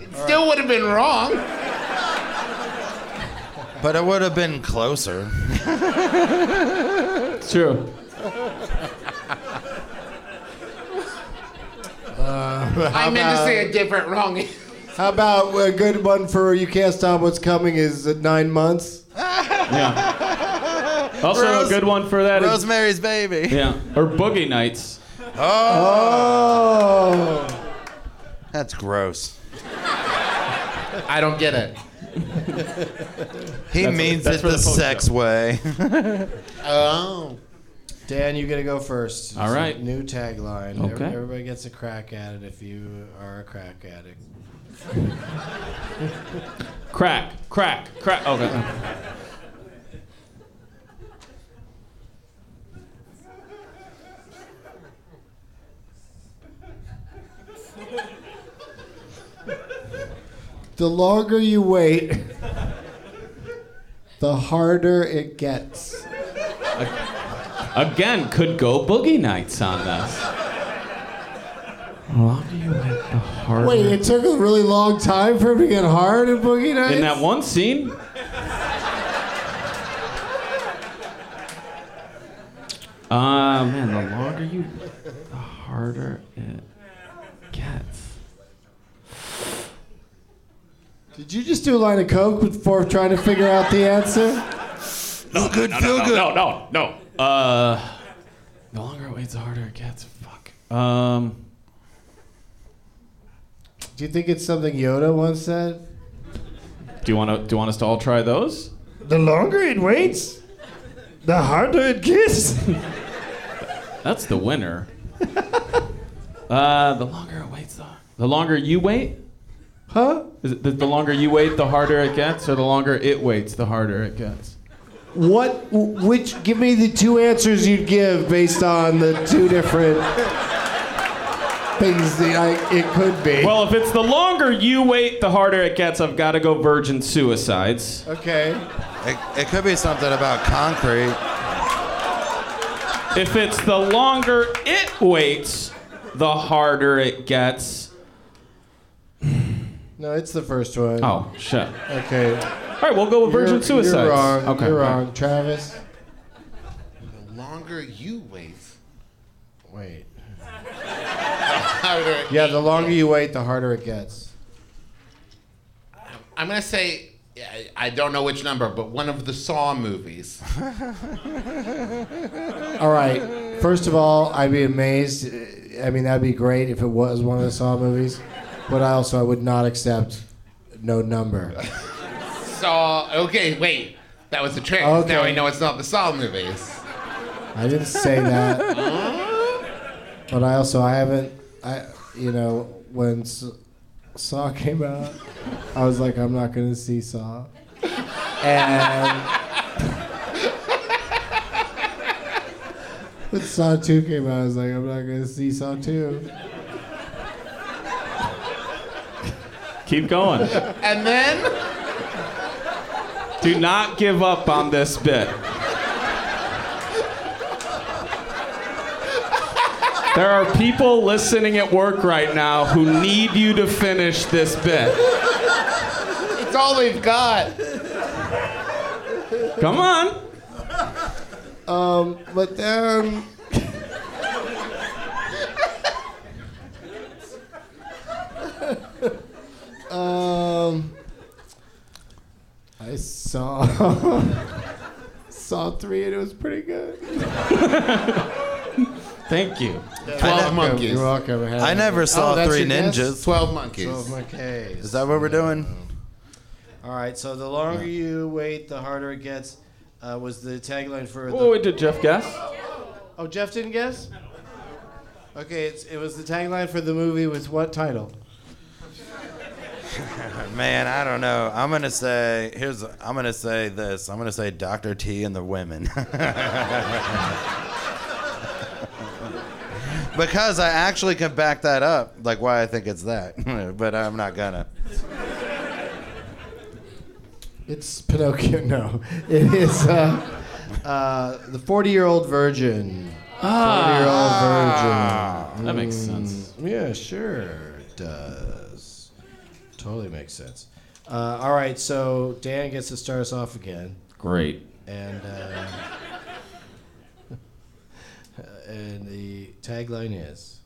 S3: It still would have been wrong.
S5: But it would have been closer.
S4: It's true.
S3: I meant to say a different wrong.
S2: How about a good one for You Can't Stop What's Coming is uh, nine months?
S4: Yeah. Also,
S5: Rose-
S4: a good one for that is
S5: Rosemary's Baby.
S4: yeah, or Boogie Nights.
S2: Oh.
S5: That's gross.
S3: I don't get it.
S5: He
S4: That's-
S5: means
S4: that's
S5: it the
S4: the post
S5: sex way.
S3: Oh.
S2: Dan, you're gonna go first. It's All
S4: right.
S2: New tagline.
S4: Okay.
S2: Everybody gets a crack at it if you are a crack addict.
S4: crack, crack, crack. Okay.
S2: the longer you wait, the harder it gets.
S4: Again, could go boogie nights on this. The longer you wait, the harder.
S2: Wait, it took a really long time for it to get hard in Boogie Nights?
S4: In that one scene. Uh, man, the longer you, the harder it gets.
S2: Did you just do a line of coke before trying to figure out the answer?
S5: No good,
S4: no,
S5: feel
S4: no,
S5: good.
S4: No, no, no. Uh, the longer it waits, the harder it gets. Fuck. Um,
S2: Do you think it's something Yoda once said?
S4: do you want to? Do you want us to all try those?
S2: The longer it waits, the harder it gets.
S4: That's the winner. uh, the longer it waits, the, the longer you wait.
S2: Huh?
S4: Is it the, the longer you wait, the harder it gets, or the longer it waits, the harder it gets?
S2: What? Which? Give me the two answers you'd give based on the two different things that I, it could be.
S4: Well, if it's the longer you wait, the harder it gets, I've got to go virgin suicides.
S2: okay.
S5: It, it could be something about concrete.
S4: If it's the longer it waits, the harder it gets.
S2: No, it's the first one.
S4: Oh, shit.
S2: Okay.
S4: All right, we'll go with virgin
S2: You're-
S4: suicides.
S2: You're wrong.
S4: Okay.
S2: You're wrong, Travis.
S3: The longer you wait,
S2: Wait.
S3: harder.
S2: Yeah, the longer you wait, the harder it gets.
S3: I'm gonna say I- I don't know which number, but one of the Saw movies.
S2: All right. First of all, I'd be amazed. I mean, that'd be great if it was one of the Saw movies, but I also I would not accept no number.
S3: Saw. Okay, wait. That was a trick.
S2: Okay.
S3: Now I know it's not the Saw movies.
S2: I didn't say that. But I also I haven't I you know when S- Saw came out, I was like I'm not gonna see Saw, and when Saw Two came out, I was like I'm not gonna see Saw Two.
S4: Keep going.
S3: And then
S4: Do not give up on this bit. There are people listening at work right now who need you to finish this bit.
S3: it's all we've got.
S4: Come on.
S2: Um, but then. um, I saw saw three and it was pretty good.
S4: Thank you.
S3: Twelve monkeys.
S2: You're welcome.
S5: I never saw
S2: Oh, that's
S5: Three
S2: guess?
S5: Ninjas.
S3: Twelve monkeys.
S2: Twelve monkeys.
S5: Is that what we're doing?
S2: All right. So the longer you wait, the harder it gets. Uh, was the tagline for the?
S4: Oh, wait, did Geoff guess?
S2: Oh, Geoff didn't guess. Okay, it's, it was the tagline for the movie with what title?
S5: Man, I don't know. I'm gonna say here's. I'm gonna say this. I'm gonna say Dr. T and the women. because I actually can back that up, like why I think it's that. but I'm not gonna.
S2: It's Pinocchio. No, it is uh, uh, the forty-year-old virgin.
S4: Ah.
S2: Forty-year-old virgin.
S4: That makes sense.
S2: Mm, Yeah, sure it does. Totally makes sense. Uh, all right, so Dan gets to start us off again,
S4: Great.
S2: and uh, and the tagline is: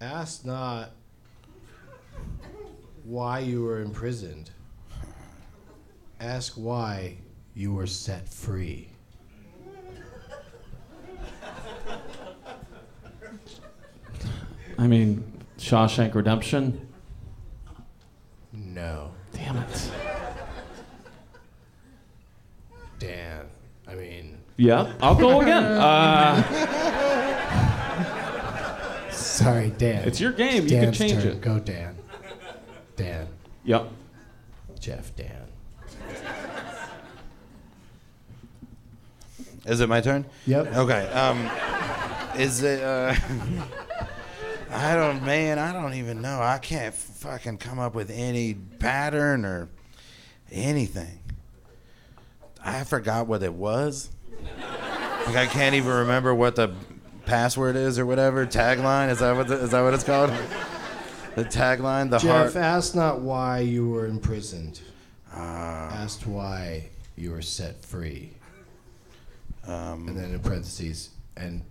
S2: "Ask not why you were imprisoned. Ask why you were set free."
S4: I mean, Shawshank Redemption.
S2: No,
S4: Damn it.
S2: Dan. I mean,
S4: Yeah, I'll go again. Uh,
S2: sorry, Dan.
S4: it's your game. You can change
S2: turn.
S4: it.
S2: Go, Dan. Dan.
S4: Yep.
S2: Geoff. Dan.
S5: Is it my turn?
S2: Yep.
S5: Okay. Um, is it? Uh, I don't, man, I don't even know. I can't fucking come up with any pattern or anything. I forgot what it was. Like I can't even remember what the password is or whatever. Tagline is that what the, is that what it's called? The tagline, the
S2: Jeff,
S5: heart.
S2: asked not why you were imprisoned.
S5: Ah.
S2: asked why you were set free.
S5: Um,
S2: and then in parentheses, and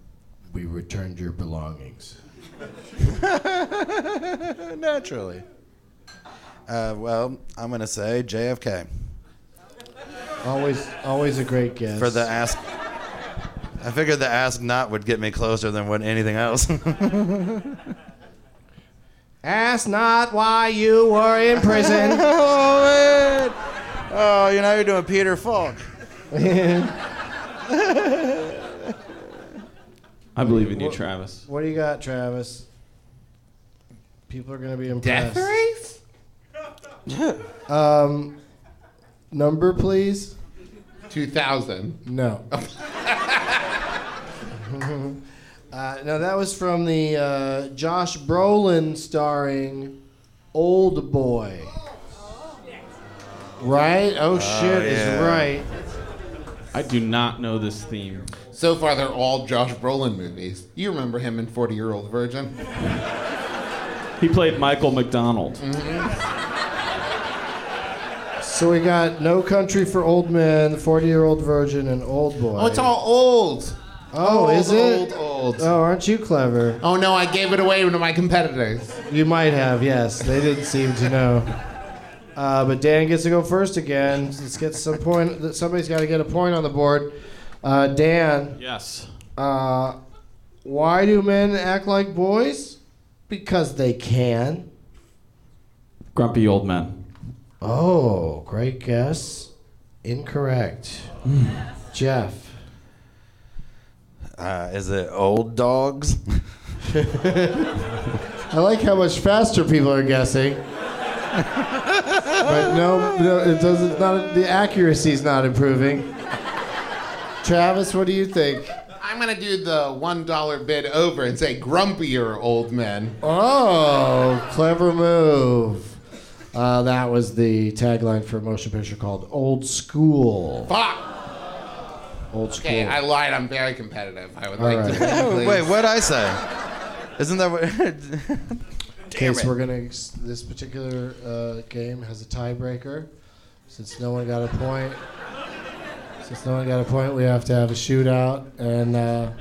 S2: we returned your belongings.
S5: Naturally. Uh, well, I'm gonna say JFK
S2: Always, always a great guess.
S5: for the ask. I figured the ask not would get me closer than what anything else.
S2: Ask not why you were in prison.
S5: oh man! Oh, you know you're doing Peter Falk.
S4: I believe in you,
S2: What-
S4: Travis.
S2: What do you got, Travis? People are gonna be impressed.
S3: Death race?
S2: Um, number, please.
S3: 2000.
S2: No. uh, no, that was from the uh, Josh Brolin starring Old Boy. Right? Oh, shit is
S3: yeah.
S2: right.
S4: I do not know this theme.
S3: So far, they're all Josh Brolin movies. You remember him in 40 Year Old Virgin?
S4: He played Michael McDonald.
S2: So we got No Country for Old Men, 40 Year Old Virgin, and Old Boy.
S3: Oh, it's all old.
S2: Oh,
S3: old,
S2: is it?
S3: Old, old.
S2: Oh, aren't you clever?
S3: Oh, no, I gave it away to my competitors.
S2: You might have, yes. They didn't seem to know. Uh, but Dan gets to go first again. Let's get some point. Somebody's got to get a point on the board. Uh, Dan.
S4: Yes.
S2: Uh, why do men act like boys? Because they can.
S4: Grumpy old men.
S2: Oh, great guess. Incorrect. Geoff.
S5: Uh, is it old dogs?
S2: I like how much faster people are guessing. but no, no, it doesn't. Not the accuracy's not improving. Travis, what do you think?
S3: I'm going to do the $1 bid over and say grumpier old men.
S2: Oh, clever move. Uh, that was the tagline for a motion picture called Old School.
S3: Fuck!
S2: Old School.
S3: Okay, I lied. I'm very competitive. I would
S2: All
S3: like
S2: right.
S3: to win, please.
S5: Wait, what'd I say? Isn't that what?
S2: Okay, so
S5: it.
S2: we're gonna. This particular uh, game has a tiebreaker. Since no one got a point, since no one got a point, we have to have a shootout, and uh,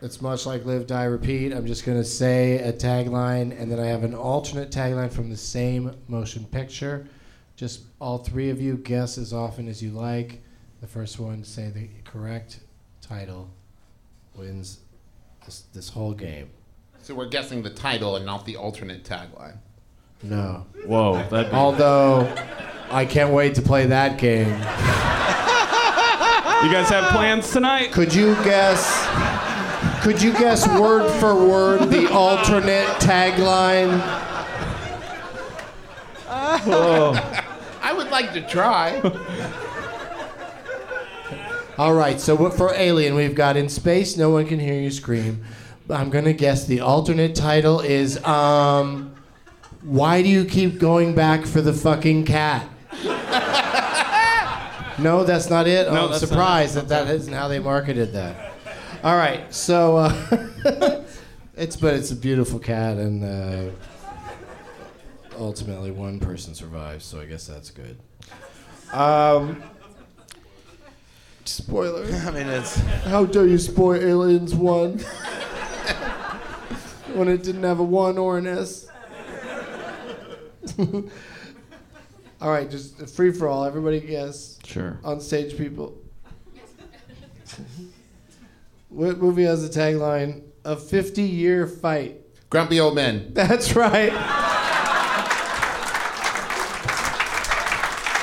S2: it's much like Live, Die, Repeat. I'm just gonna say a tagline, and then I have an alternate tagline from the same motion picture. Just all three of you guess as often as you like. The first one to say the correct title wins this, this whole game.
S3: So we're guessing the title and not the alternate tagline.
S2: No.
S4: Whoa, that'd be-
S2: Although, I can't wait to play that game.
S4: You guys have plans tonight?
S2: Could you guess? Could you guess word for word the alternate tagline?
S3: I would like to try.
S2: All right. So what- for Alien, we've got in space, no one can hear you scream. I'm gonna guess the alternate title is um, why do you keep going back for the fucking cat? no, that's not it.
S4: No,
S2: oh, I'm
S4: that's not
S2: surprised that that isn't how they marketed that. All right, so uh, it's but it's a beautiful cat, and uh, ultimately one person survives, so I guess that's good. Um, spoiler.
S5: I mean, it's
S2: How dare you spoil Aliens 1 when it didn't have a 1 or an S? All right, just free for all. Everybody guess.
S4: Sure.
S2: On stage people. what movie has a tagline? A 50 year fight.
S3: Grumpy old men.
S2: That's right.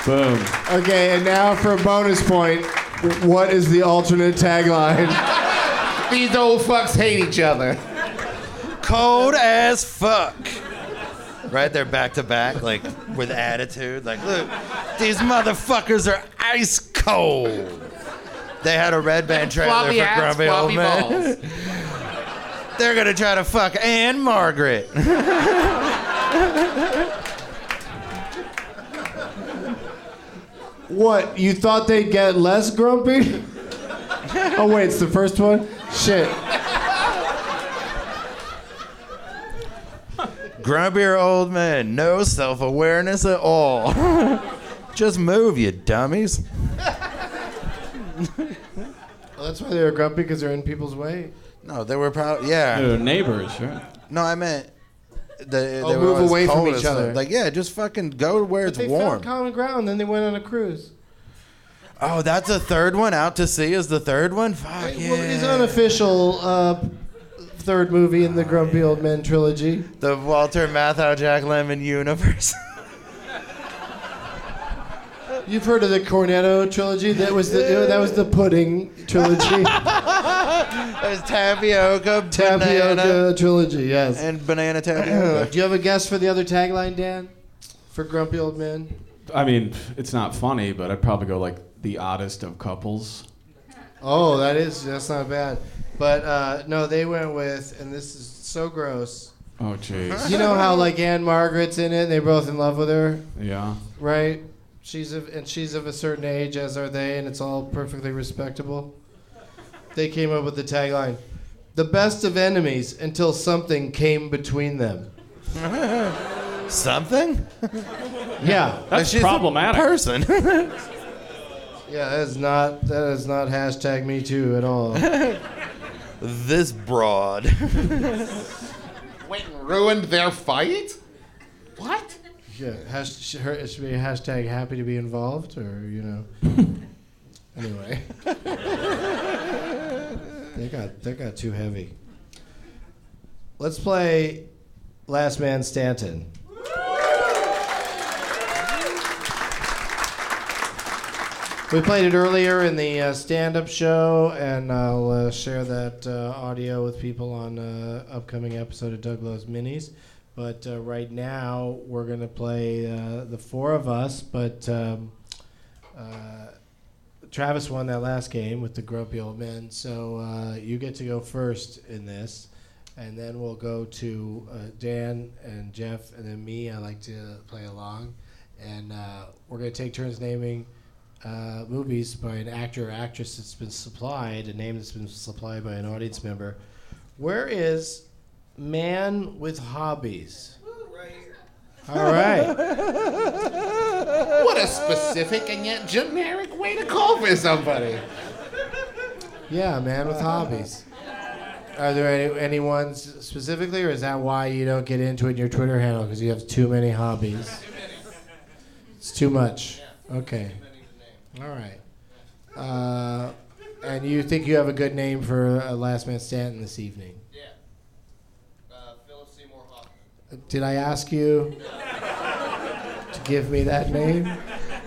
S4: Boom.
S2: Okay, and now for a bonus point, what is the alternate tagline?
S3: These old fucks hate each other.
S5: cold as fuck. Right They're back to back, like with attitude. Like, look, these motherfuckers are ice cold. They had a red band trailer
S3: Floppy
S5: for
S3: hats,
S5: Grumpy Old
S3: floppy
S5: Man. They're gonna try to fuck Ann-Margret.
S2: What? You thought they'd get less grumpy? oh wait, it's the first one. Shit.
S5: Grumpier old men, no self awareness at all. Just move, you dummies.
S2: Oh, that's why they were grumpy because they're in people's way.
S5: No, they were probably yeah.
S4: They're neighbors, right?
S5: No, I meant the,
S2: Oh,
S5: they were
S2: move
S5: always
S2: away from
S5: cold
S2: each
S5: as
S2: other.
S5: Like yeah, just fucking go to where it's
S2: They
S5: warm.
S2: found common ground, then they went on a cruise.
S5: Oh, that's a third one. Out to sea is the third one. Fuck yeah.
S2: Well, it's unofficial uh, third movie in the Grumpy Old Men trilogy.
S5: The Walter Matthau Jack Lemmon universe.
S2: You've heard of the Cornetto trilogy? That was the oh, that was the pudding trilogy.
S5: There's tapioca,
S2: Tapioca
S5: banana,
S2: trilogy. Yes.
S5: and banana tapioca.
S2: Do you have a guess for the other tagline, Dan? For Grumpy Old Men?
S4: I mean, it's not funny, but I'd probably go like the oddest of couples.
S2: Oh, that is that's not bad. But uh, no, they went with, and this is so gross.
S4: Oh, jeez.
S2: You know how like Ann-Margret's in it, and they're both in love with her,
S4: Yeah.
S2: right? She's of, and she's of a certain age, as are they, and it's all perfectly respectable. They came up with the tagline: "The best of enemies until something came between them."
S5: Something?
S2: Yeah,
S4: That's
S5: She's a
S4: problematic.
S5: person.
S2: yeah, that is not that is not hashtag Me Too at all.
S5: This broad.
S3: Wait, ruined their fight? What?
S2: Yeah, hash, sh- her, it should be a hashtag happy to be involved, or you know. anyway, they got they got too heavy. Let's play Last Man Stanton. We played it earlier in the uh, stand-up show, and I'll uh, share that uh, audio with people on uh, upcoming episode of Doug Loves Movies. But uh, right now, we're gonna play uh, the four of us. But um, uh, Travis won that last game with the grumpy old men, so you get to go first in this, and then we'll go to Dan and Geoff, and then me. I like to play along, and we're gonna take turns naming uh, movies by an actor or actress that's been supplied, a name that's been supplied by an audience member. Where is Man with Hobbies? All right.
S3: What a specific and yet generic way to call for somebody.
S2: Yeah, man with hobbies. Are there any, any ones specifically, or is that why you don't get into it in your Twitter handle because you have too many hobbies? It's too much. Okay. All right. Uh, and you think you have a good name for uh, Last Man Stanton this evening?
S8: Yeah. Uh, Philip Seymour Hoffman.
S2: Did I ask you to give me that name?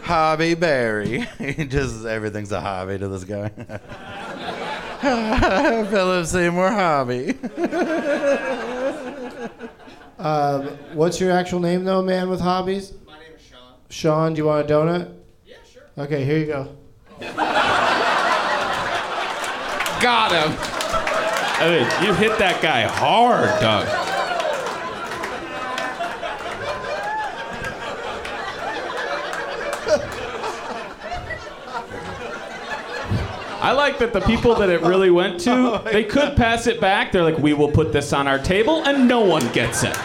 S5: Hobby Barry. Just everything's a hobby to this guy. Philip Seymour Hobby.
S2: Um, what's your actual name, though, man with hobbies?
S8: My name is Sean.
S2: Sean, do you want a donut? Okay, here you go.
S3: Got him.
S4: I mean, you hit that guy hard, Doug. I like that the people that it really went to, oh they could pass it back. They're like, we will put this on our table, and no one gets it.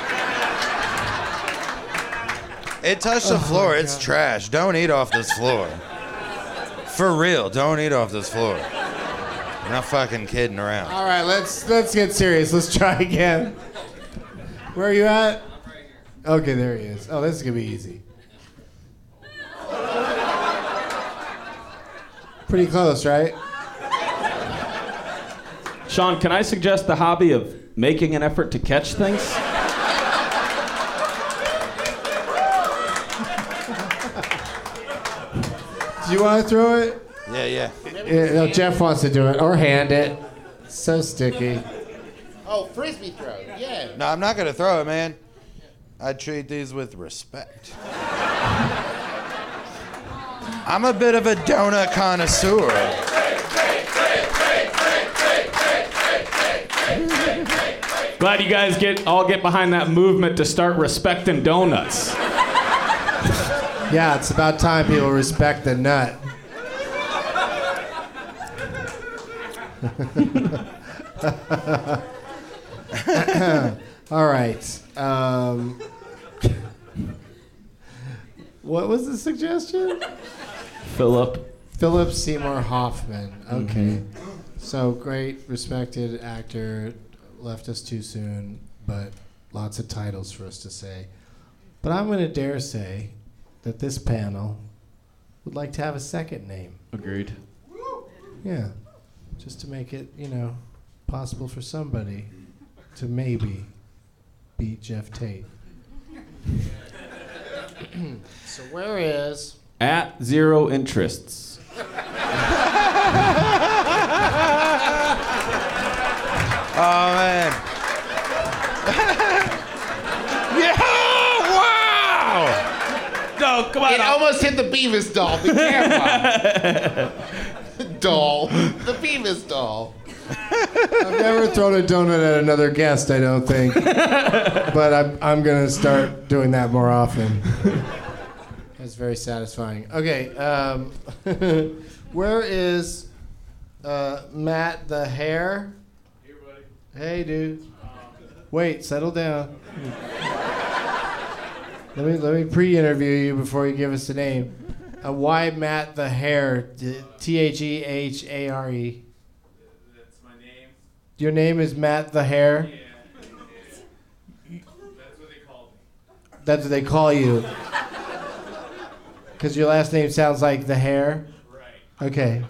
S5: It touched
S2: Oh
S5: the floor. It's trash. Don't eat off this floor. For real, don't eat off this floor. I'm not fucking kidding around.
S2: All right, let's let's get serious. Let's try again. Where are you at? Okay, there he is. Oh, this is gonna be easy. Pretty close, right?
S4: Sean, can I suggest the hobby of making an effort to catch things?
S2: Do you want to throw it?
S5: Yeah, yeah.
S2: Yeah, no, Geoff wants to do it or hand it. So sticky.
S3: Oh, frisbee throw. Yeah.
S5: No, I'm not gonna throw it, man. I treat these with respect. I'm a bit of a donut connoisseur.
S4: Glad you guys get all get behind that movement to start respecting donuts.
S2: Yeah, it's about time people respect the nut. All right. Um, what was the suggestion?
S4: Philip.
S2: Philip Seymour Hoffman. Okay. So great, respected actor, left us too soon, but lots of titles for us to say. But I'm going to dare say that this panel would like to have a second name.
S4: Agreed.
S2: Yeah. Just to make it, you know, possible for somebody to maybe beat Geoff Tate. so where is
S4: At zero interests.
S5: Oh man. yeah! Wow!
S4: No, come on.
S3: It almost hit the Beavis doll. Be careful. doll. The Beavis doll.
S2: I've never thrown a donut at another guest, I don't think. but I'm, I'm going to start doing that more often. That's very satisfying. Okay, um, where is uh, Matt the hair? Hey buddy. Hey, dude. Wait, settle down. Let me let me pre-interview you before you give us the name. Uh, why Matt the hair? T H E H A R E. That's my name. Your name is Matt the Hair? That's what they call me. That's what they call you. Because your last name sounds like the hair? Right. Okay.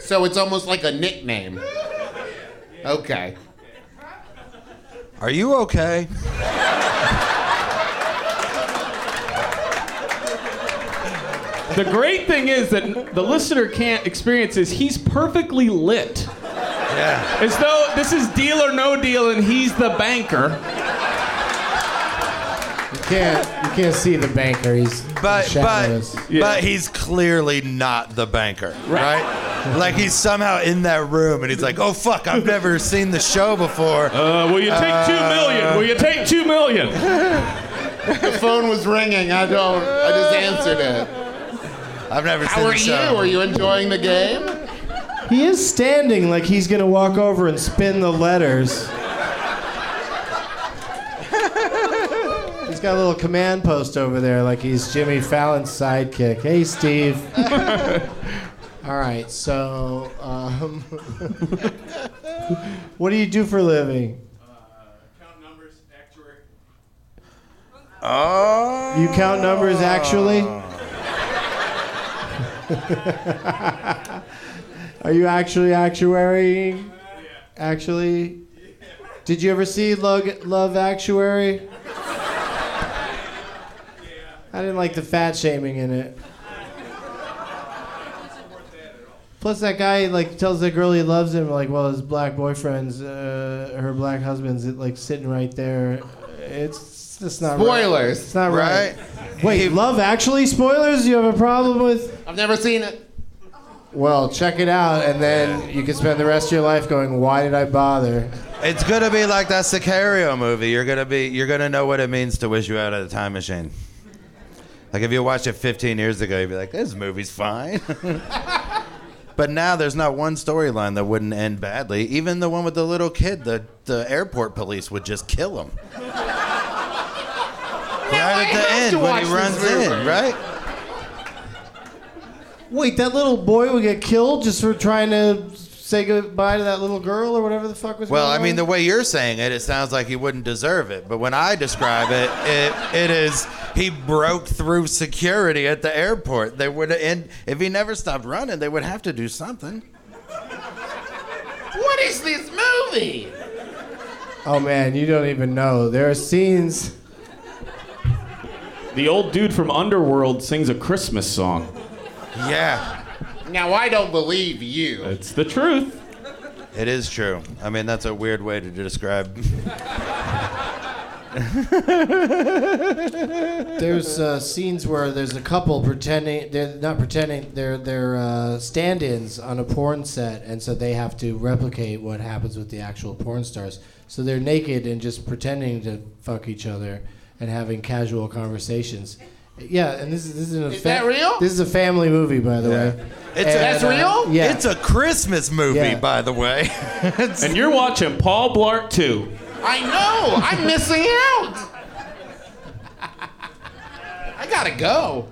S3: So it's almost like a nickname. Okay.
S5: Are you okay?
S4: The great thing is that the listener can't experience is he's perfectly lit.
S5: Yeah.
S4: As though this is deal or no deal and he's the banker.
S2: You can't you can't see the banker. He's
S5: But
S2: shadows.
S5: but but he's clearly not the banker, right? like he's somehow in that room and he's like, "Oh fuck, I've never seen the show before."
S4: Uh, will you take two million? Will you take two million?
S3: The phone was ringing. I don't. I just answered it.
S5: I've never
S3: How
S5: seen
S3: are
S5: the
S3: you?
S5: show.
S3: Are you enjoying the game?
S2: He is standing like he's gonna walk over and spin the letters. he's got a little command post over there, like he's Jimmy Fallon's sidekick. Hey, Steve. All right, so um, what do you do for a living? Count numbers, actuary.
S5: Oh.
S2: You count numbers actually? Are you actually actuary? Actually? Did you ever see Love, Love Actuary? I didn't like the fat shaming in it. Plus, that guy like tells that girl he loves him, like, well, his black boyfriend's, uh, her black husband's like sitting right there. It's just not right.
S3: Spoilers.
S2: It's not right.
S5: Right?
S2: Wait, Love Actually spoilers? You have a problem with?
S3: I've never seen it.
S2: Well, check it out, and then you can spend the rest of your life going, "Why did I bother?"
S5: It's gonna be like that Sicario movie. You're gonna be you're gonna know what it means to wish you out of the time machine. Like if you watched it 15 years ago, you'd be like, "This movie's fine." but now there's not one storyline that wouldn't end badly. Even the one with the little kid, the the airport police would just kill him. Right at the end when he runs
S3: movie.
S5: in, right?
S2: Wait, that little boy would get killed just for trying to say goodbye to that little girl or whatever the fuck was
S5: Well,
S2: going
S5: I mean,
S2: on?
S5: the way you're saying it, it sounds like he wouldn't deserve it. But when I describe it, it, it is he broke through security at the airport. They would, and if he never stopped running, they would have to do something.
S3: What is this movie?
S2: Oh man, you don't even know. There are scenes.
S4: The old dude from Underworld sings a Christmas song.
S5: Yeah,
S3: Now I don't believe you.
S4: It's the truth.
S5: it is true. I mean, that's a weird way to describe.
S2: There's uh, scenes where there's a couple pretending they're not pretending they're they're uh, stand-ins on a porn set, and so they have to replicate what happens with the actual porn stars. So they're naked and just pretending to fuck each other and having casual conversations. Yeah, and this is this is, a
S3: Is that real?
S2: This is a family movie, by the way.
S5: It's a-
S3: That's
S2: uh,
S3: real?
S2: yeah.
S5: It's a Christmas movie,
S2: Yeah.
S5: by the way.
S4: And you're watching Paul Blart too.
S3: I know. I'm missing out. I gotta go.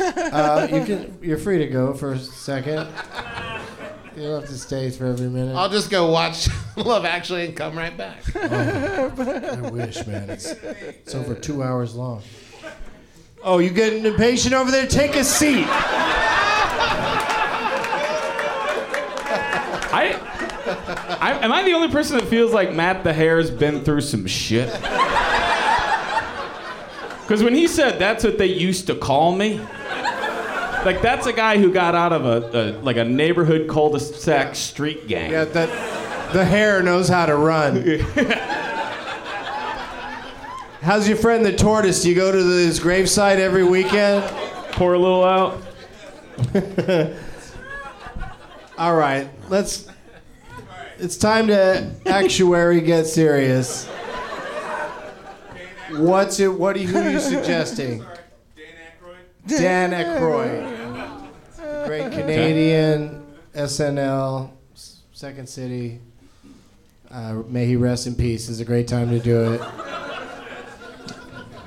S2: Uh, you can. You're free to go for a second. You don't have to stay for every minute.
S3: I'll just go watch Love Actually and come right back.
S2: Oh, I wish, man. It's, it's over two hours long. Oh, you getting impatient over there? Take a seat.
S4: I, I am I the only person that feels like Matt the Hair's been through some shit? Because when he said that's what they used to call me, like that's a guy who got out of a, a like a neighborhood cul-de-sac street gang.
S2: Yeah, that the hair knows how to run. How's your friend the tortoise? Do you go to his gravesite every weekend?
S4: Pour a little out.
S2: All right, let's. It's time to actuary get serious. What's it? What are you, who are you suggesting? Dan Aykroyd, the great Canadian SNL, Second City. Uh, may he rest in peace. Is a great time to do it.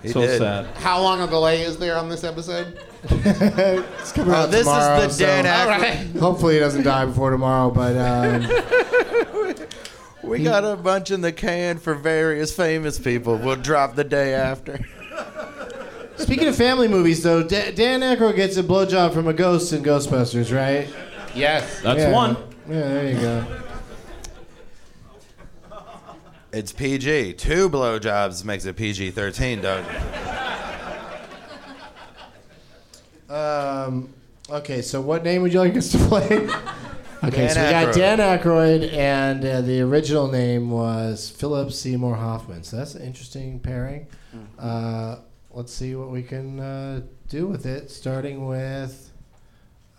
S5: He
S4: so
S5: did.
S4: sad.
S3: How long a delay is there on this episode?
S2: It's coming
S5: Oh,
S2: out
S5: this
S2: tomorrow,
S5: is the Dan
S2: so
S3: All
S5: Aykroyd.
S3: right.
S2: Hopefully, he doesn't die before tomorrow. But um,
S5: We got a bunch in the can for various famous people. We'll drop the day after.
S2: Speaking of family movies, though, Da- Dan Aykroyd gets a blowjob from a ghost in Ghostbusters, right?
S3: Yes.
S4: That's
S2: Yeah.
S4: one.
S2: Yeah, there you go.
S5: It's PG. Two blowjobs makes it PG 13, Doug.
S2: Um, okay, so what name would you like us to play? Okay,
S5: Dan
S2: so we got
S5: Aykroyd.
S2: Dan Aykroyd, and uh, the original name was Philip Seymour Hoffman. So that's an interesting pairing. Uh, let's see what we can uh, do with it, starting with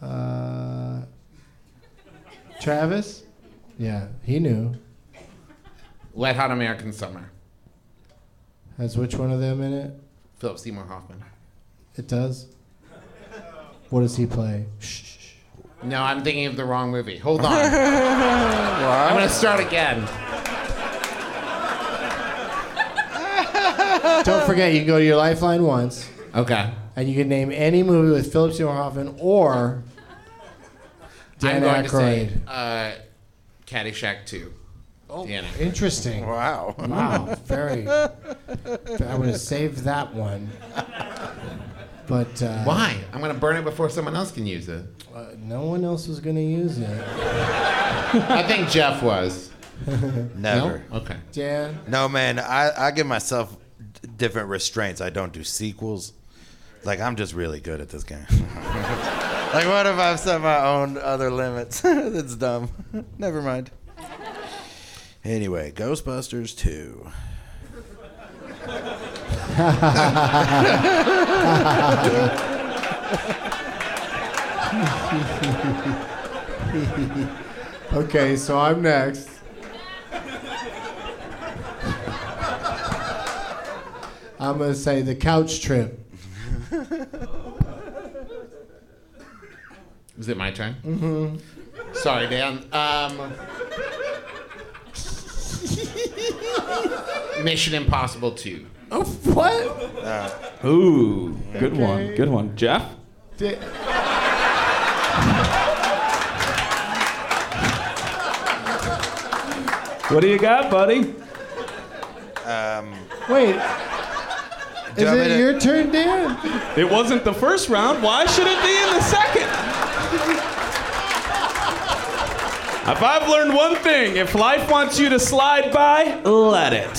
S2: uh, Travis. Yeah, he knew.
S3: Wet Hot American Summer.
S2: Has which one of them in it?
S3: Philip Seymour Hoffman.
S2: It does. What does he play? Shh.
S3: No, I'm thinking of the wrong movie. Hold on. I'm gonna start again.
S2: Don't forget, you can go to your Lifeline once.
S3: Okay.
S2: And you can name any movie with Philip Seymour Hoffman or Dan
S3: I'm going to say
S2: Aykroyd.
S3: uh, Caddyshack 2. Oh,
S2: Interesting.
S5: Wow.
S2: Wow. Very. I would have saved that one. But uh,
S3: Why? I'm gonna burn it before someone else can use it.
S2: Uh, no one else was going to use it.
S3: I think Geoff was.
S5: Never.
S3: No? Okay.
S2: Dan.
S5: No, man. I, I give myself d- different restraints. I don't do sequels. Like, I'm just really good at this game. like, what if I've set my own other limits? That's dumb. Never mind. Anyway, Ghostbusters 2.
S2: okay, so I'm next. I'm going to say the couch trip.
S3: Is it my turn?
S2: Mm-hmm.
S3: Sorry, Dan. Um, Mission Impossible 2.
S2: Oh, what?
S4: Ooh, good
S2: Okay.
S4: one. Good one. Geoff?
S2: Da-
S4: What do you got, buddy?
S5: Um,
S2: Wait.
S5: You
S2: Is it your turn, Dan?
S4: It wasn't the first round. Why should it be in the second? If I've learned one thing, if life wants you to slide by, let it.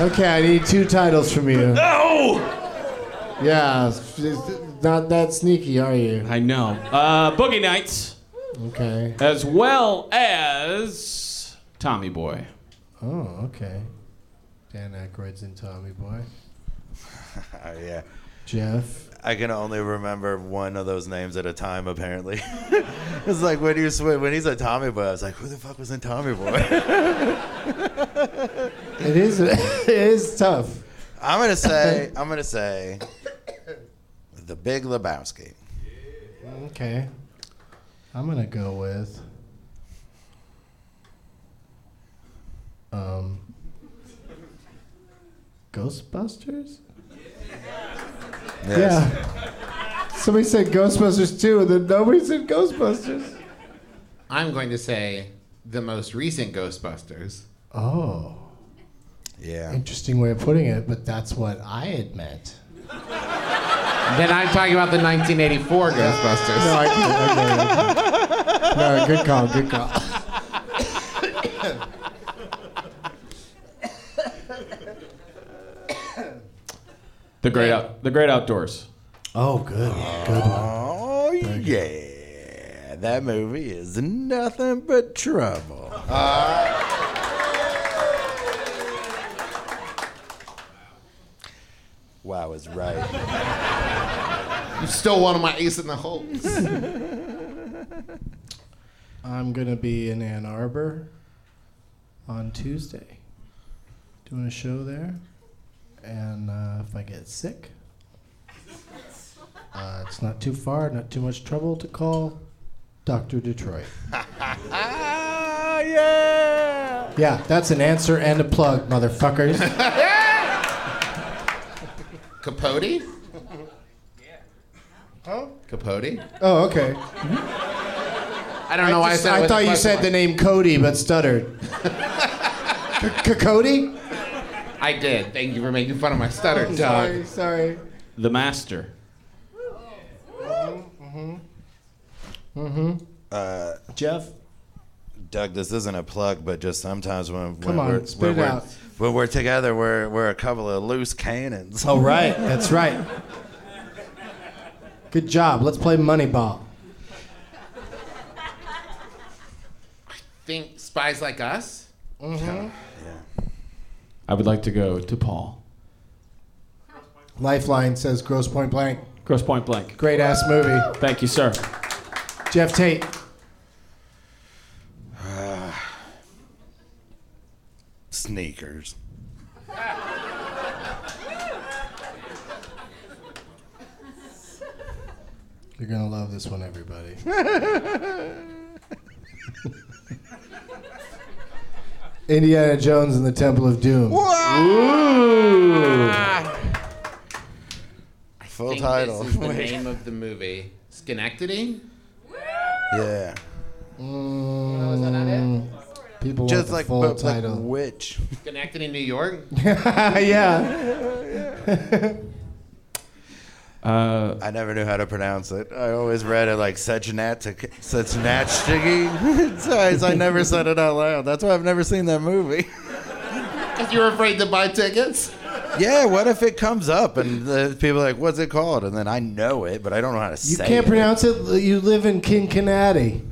S2: Okay, I need two titles from you.
S4: No!
S2: Yeah, not that sneaky, are you?
S4: I know. Uh, Boogie Nights,
S2: Okay.
S4: as well as Tommy Boy.
S2: Oh, okay. Dan Aykroyd's in Tommy Boy.
S5: Oh, yeah.
S2: Geoff.
S5: I can only remember one of those names at a time. Apparently, it's like when you sw- when he's a Tommy Boy. I was like, who the fuck was in Tommy Boy?
S2: It is. it is tough.
S5: I'm gonna say. I'm gonna say. The Big Lebowski.
S2: Okay. I'm gonna go with. Um. Ghostbusters.
S5: Yes.
S2: Yeah. Somebody said Ghostbusters 2, and then nobody said Ghostbusters.
S3: I'm going to say the most recent Ghostbusters.
S2: Oh.
S5: Yeah.
S2: Interesting way of putting it, but that's what I had meant.
S3: Then I'm talking about the 1984 Ghostbusters.
S2: No, I get it. No, good call. Good call.
S4: The great out, the great outdoors.
S2: Oh, good. Good one.
S5: Oh yeah, that movie is nothing but trouble. wow, I was right.
S3: You stole one of my ace in the holes.
S2: I'm gonna be in Ann Arbor on Tuesday, doing a show there, and uh, if I get sick, uh, it's not too far, not too much trouble to call Doctor Detroit.
S5: Ah yeah.
S2: Yeah, that's an answer and a plug, motherfuckers.
S3: Capote? Yeah.
S2: Huh?
S3: Capote?
S2: Oh, okay.
S3: I don't know why I said.
S2: I thought you said
S3: mark.
S2: the name Cody, but stuttered. C- Cody?
S3: I did. Thank you for making fun of my stutter, dog.
S2: Sorry, sorry.
S4: The Master.
S2: Mm-hmm.
S5: Uh,
S2: Geoff?
S5: Doug, this isn't a plug, but just sometimes when, when
S2: on,
S5: we're,
S2: spit
S5: when,
S2: it
S5: we're,
S2: out.
S5: when we're together, we're we're a couple of loose cannons.
S2: Oh, right. That's right. Good job. Let's play Moneyball.
S3: I think spies like us?
S2: Mm-hmm.
S4: I would like to go to Paul.
S2: Lifeline says Grosse Pointe Blank.
S4: Grosse Pointe Blank.
S2: Great ass movie.
S4: Thank you, sir.
S2: Geoff Tate.
S5: Sneakers.
S2: You're gonna love this one, everybody. Indiana Jones and the Temple of Doom.
S5: Full
S3: think
S5: title.
S3: This is the name of the movie. Schenectady?
S5: yeah.
S2: Mm, people want
S5: Just
S2: the
S5: like,
S2: full
S5: but, like
S2: title.
S5: which?
S3: Schenectady, New York?
S2: yeah.
S4: Uh,
S5: I never knew how to pronounce it. I always read it like Sechnat Sechnatchigi. so I never said it out loud. That's why I've never seen that movie.
S3: Because you were afraid to buy tickets?
S5: yeah, what if it comes up and the people are like, what's it called? And then I know it, but I don't know how to say it.
S2: You
S5: say
S2: can't
S5: it.
S2: pronounce it. You live in Cincinnati.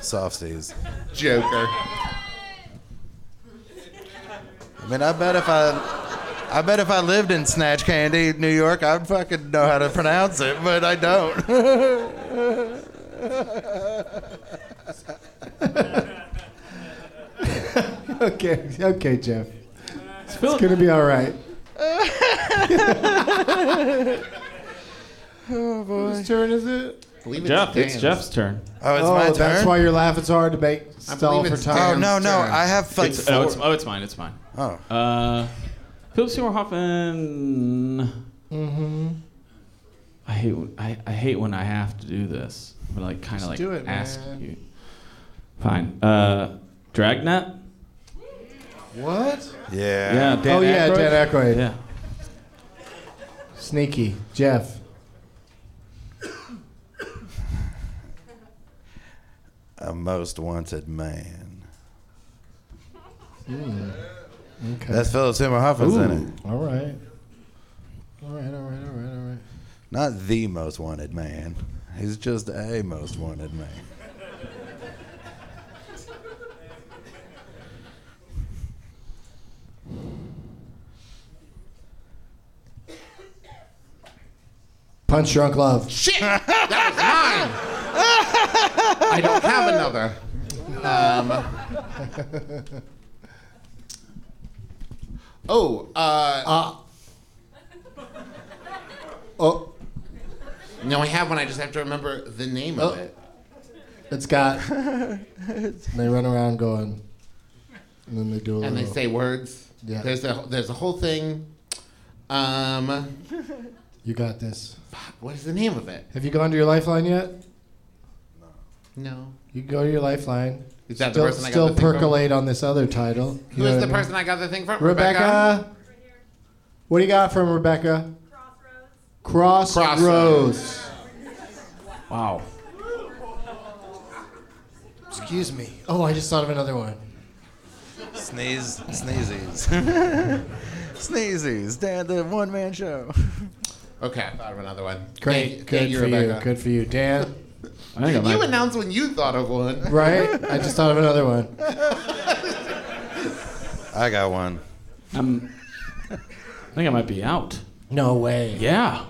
S5: Softies.
S3: Joker.
S5: I mean, I bet if I, I bet if I lived in Snatch Candy, New York, I'd fucking know how to pronounce it, but I don't.
S2: okay, okay, Geoff. It's gonna be all right.
S5: oh boy.
S2: Whose turn is it?
S3: I believe
S4: Geoff, it's
S3: Dan's.
S4: Geoff's turn.
S5: Oh, it's
S2: oh,
S5: my
S2: that's
S5: turn.
S2: why you're laughing so hard to make stall for
S3: it's
S5: Oh no, no,
S3: turn.
S5: I have like
S4: It's, oh, it's, oh, it's mine. It's mine.
S5: oh.
S4: Uh, Philip Seymour Hoffman.
S2: Mm-hmm.
S4: I hate when- I, I hate when I have to do this. But like kind of like
S2: do it,
S4: ask
S2: man.
S4: you. Fine. Uh, Dragnet.
S2: What?
S5: Yeah.
S4: Yeah. Dan
S2: oh yeah,
S4: Aykroyd?
S2: Dan Aykroyd.
S4: Yeah.
S2: Sneaky. Geoff.
S5: A most wanted man.
S2: Okay.
S5: That's fellow Timber Huffins in it.
S2: All right. All right, all right, all right, all right.
S5: Not the most wanted man. He's just a most wanted man.
S2: Punch Drunk Love.
S3: Shit! That was mine! I don't have another. Um, oh, uh.
S2: Oh,
S3: No, I have one. I just have to remember the name of
S2: Oh.
S3: it.
S2: it's got. they run around going, and then they do a
S3: And they say words.
S2: Yeah.
S3: There's a there's a whole thing. Um,
S2: You got this.
S3: what is the name of it?
S2: Have you gone to your Lifeline yet?
S3: No.
S2: No. You go to your Lifeline.
S3: Is that
S2: still,
S3: the person I got
S2: still
S3: the thing from?
S2: percolate on this other title. Who's
S3: Who
S2: know
S3: the
S2: I mean?
S3: person I got the thing from?
S2: Rebecca. What do you got from Rebecca? Crossroads.
S3: Crossroads.
S4: Wow.
S2: Excuse me. Oh, I just thought of another one.
S5: Sneeze, sneezies. sneezies. Dad, the one man show.
S3: Okay, I thought of another one.
S2: Great.
S3: Thank-
S2: Good
S3: thank you,
S2: for you. Good for you, Dan.
S4: I think I
S3: You
S4: might.
S3: announced when you thought of one.
S2: Right? I just thought of another one.
S5: I got one.
S4: I'm, I think I might be out.
S2: No way.
S4: Yeah.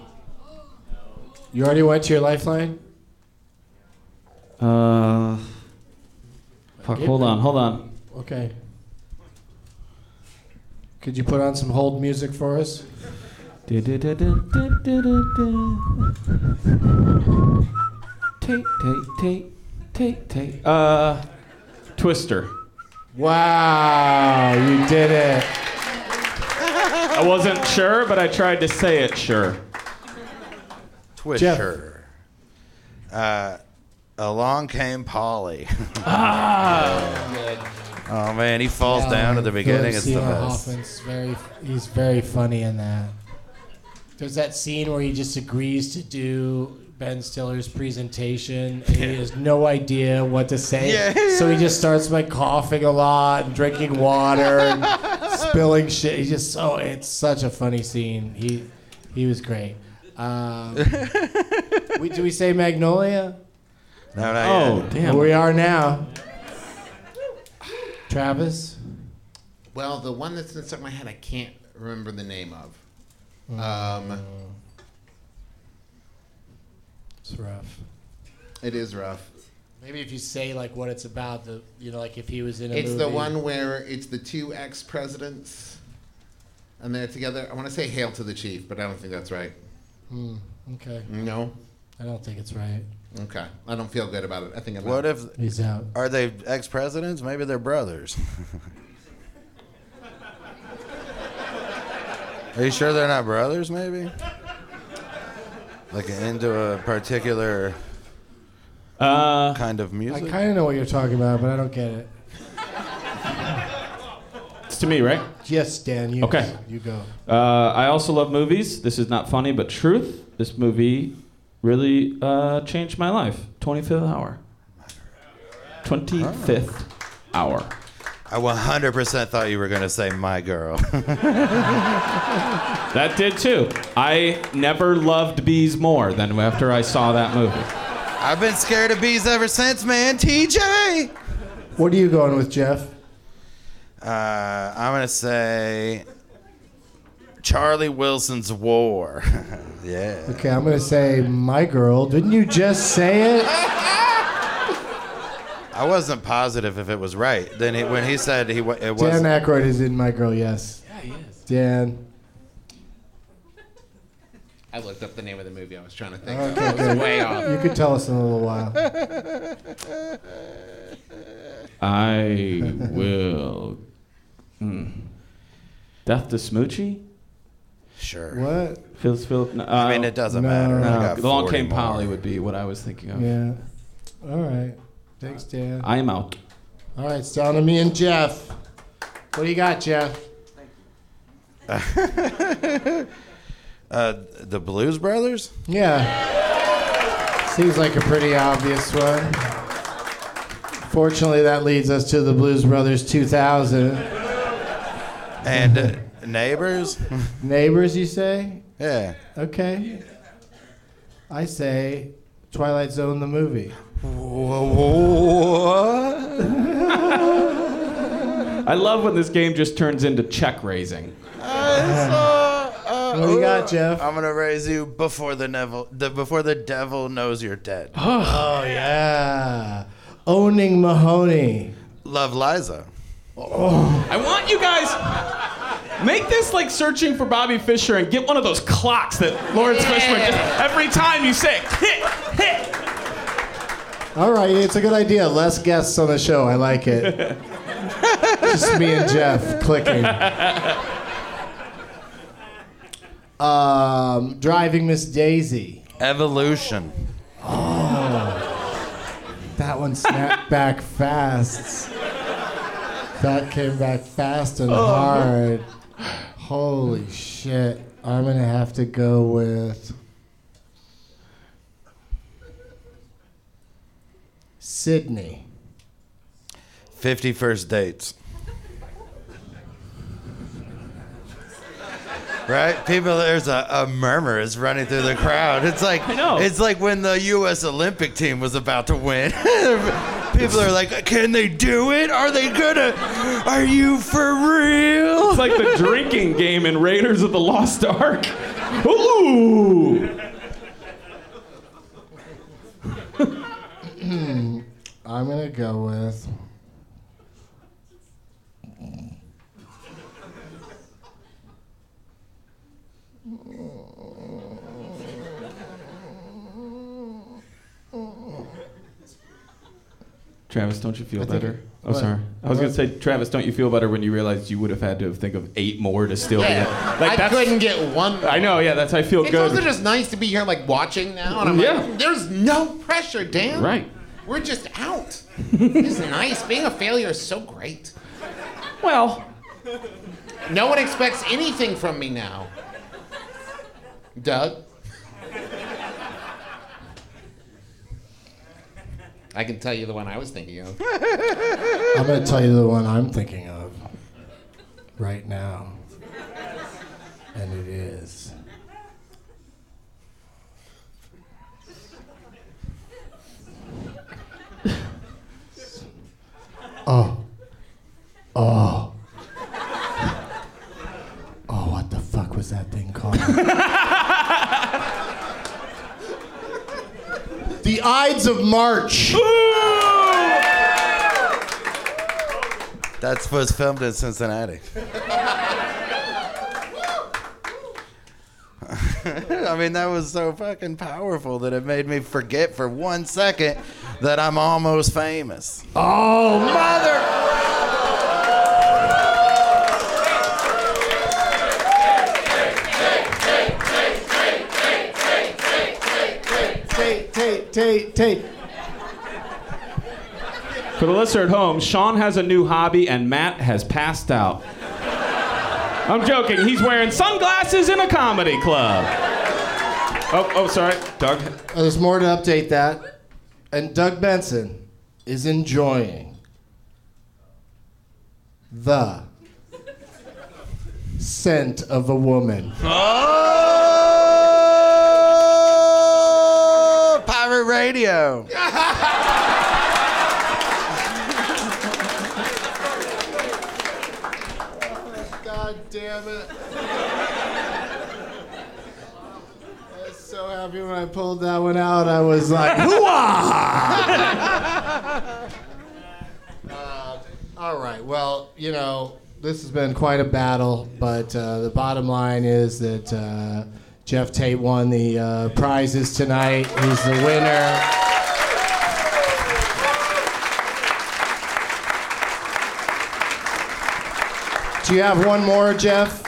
S2: You already went to your Lifeline?
S4: Uh. Fuck. Hold on. Hold on.
S2: Okay. Could you put on some hold music for us?
S4: Take, take, take, take, take. Uh, Twister.
S2: Wow, you did it.
S4: I wasn't sure, but I tried to say it sure.
S5: Twisher. Uh, along came Polly. ah. oh man, he falls down at the beginning. It's the
S2: Seymour
S5: best.
S2: Hoffman's very, he's very funny in that. There's that scene where he just agrees to do Ben Stiller's presentation, and he has no idea what to say.
S5: Yeah.
S2: So he just starts by coughing a lot and drinking water and spilling shit. He's just so it's such a funny scene. He he was great. Um, we, do we say Magnolia?
S5: No, not
S4: Oh,
S5: yet.
S4: damn.
S2: we are now. Travis.
S3: Well, the one that's stuck in my head, I can't remember the name of. Um,
S2: It's rough.
S3: it is rough.
S2: Maybe if you say like what it's about, the you know, like if he was in a
S3: It's
S2: movie.
S3: the one where it's the two ex presidents, and they're together. I want to say "Hail to the Chief," but I don't think that's right.
S2: Hmm, okay,
S3: No.
S2: I don't think it's right.
S3: Okay. I don't feel good about it. I think I'm
S5: What
S3: out.
S5: if
S2: He's out.
S5: are they ex presidents? Maybe they're brothers. Are you sure they're not brothers? Maybe. Like into a particular
S4: Uh,
S5: kind of music.
S2: I
S5: music.
S2: kind of know what you're talking about, but I don't get it.
S4: it's to me, right?
S2: Yes, Dan. You
S4: Okay.
S2: You go.
S4: Uh, I also love movies. This is not funny, but truth. This movie really uh, changed my life. 25th hour. 25th hour.
S5: I 100% thought you were going to say my girl.
S4: That did too. I never loved bees more than after I saw that movie.
S5: I've been scared of bees ever since, man. TJ.
S2: What are you going with, Geoff?
S5: Uh, I'm gonna say Charlie Wilson's War. yeah.
S2: Okay, I'm gonna say my girl. Didn't you just say it?
S5: I wasn't positive if it was right. Then he, when he said he wa- it
S2: Dan
S5: was
S2: Aykroyd is in my girl. Yes. Yeah, he is. Dan.
S3: I looked up the name of the movie I was trying to think
S2: Okay,
S3: of. I was
S2: good.
S3: way off.
S2: You could tell us in a little while.
S4: I will. Hmm. Death to Smoochy?
S5: sure.
S2: What?
S4: Phil's Philip. No,
S5: I mean, it doesn't
S2: No.
S5: matter. I
S4: no,
S5: got
S4: the Long
S5: 40
S4: Came. Polly would be what I was thinking of.
S2: Yeah. All right. Thanks, Dan.
S4: I am out.
S2: All right, it's down to me and Geoff. What do you got, Geoff?
S5: Uh, the Blues Brothers.
S2: Yeah. Seems like a pretty obvious one. Fortunately, that leads us to the Blues Brothers 2000.
S5: And uh, Neighbors.
S2: Neighbors, you say?
S5: yeah.
S2: Okay. I say Twilight Zone the movie.
S4: I love when this game just turns into check raising.
S5: I saw Uh,
S2: What do you got, Geoff?
S5: I'm gonna raise you before the devil. The, before the devil knows you're dead.
S2: Oh yeah, owning Mahowny.
S5: Love Liza.
S4: I want you guys make this like searching for Bobby Fischer and get one of those clocks that Laurence Fishburne just every time you say hit hit.
S2: All right, it's a good idea. Less guests on the show. I like it. Just me and Geoff clicking. Um, driving Miss Daisy.
S5: Evolution.
S2: Oh, that one snapped back fast. That came back fast and hard. Holy shit. I'm gonna have to go with Sydney.
S5: 51st dates. Right? People, there's a, a murmur is running through the crowd. It's like
S4: I know.
S5: it's like when the U.S. Olympic team was about to win. People are like, "Can they do it? Are they gonna? Are you for real?"
S4: It's like the drinking game in Raiders of the Lost Ark. Ooh. Hmm.
S2: I'm gonna go with
S4: Travis, don't you feel
S2: I
S4: better? Oh,
S2: what?
S4: sorry. I was
S2: What?
S4: gonna say, Travis, don't you feel better when you realized you would have had to think of eight more to still be?
S3: Yeah,
S4: Like
S3: I
S4: that's.
S3: couldn't get one.
S4: I know. Yeah, that's. How I feel
S3: It's
S4: good.
S3: also just nice to be here, like watching now, and I'm
S4: Yeah.
S3: like, there's no pressure, Dan.
S4: Right.
S3: We're just out. it's nice. Being a failure is so great.
S4: Well,
S3: No one expects anything from me now. Doug? I can tell you the one I was thinking of.
S2: I'm gonna tell you the one I'm thinking of right now. And it is Oh. Oh. Oh, what the fuck was that thing called? the Ides of March.
S5: That was filmed in Cincinnati. I mean, that was so fucking powerful that it made me forget for one second that I'm almost famous.
S2: Oh, mother! Tate, Tate, Tate, Tate.
S4: for the listener at home, Sean has a new hobby and Matt has passed out. I'm joking. He's wearing sunglasses in a comedy club. Oh, oh, sorry, Doug.
S2: Oh, there's more to update that. And Doug Benson is enjoying the scent of a woman.
S5: Oh, pirate radio.
S2: damn it. I was so happy when I pulled that one out. I was like, hooah! uh, all right. Well, you know, this has been quite a battle, but uh, the bottom line is that uh, Geoff Tate won the uh, prizes tonight. He's the winner. Do you have one more, Geoff?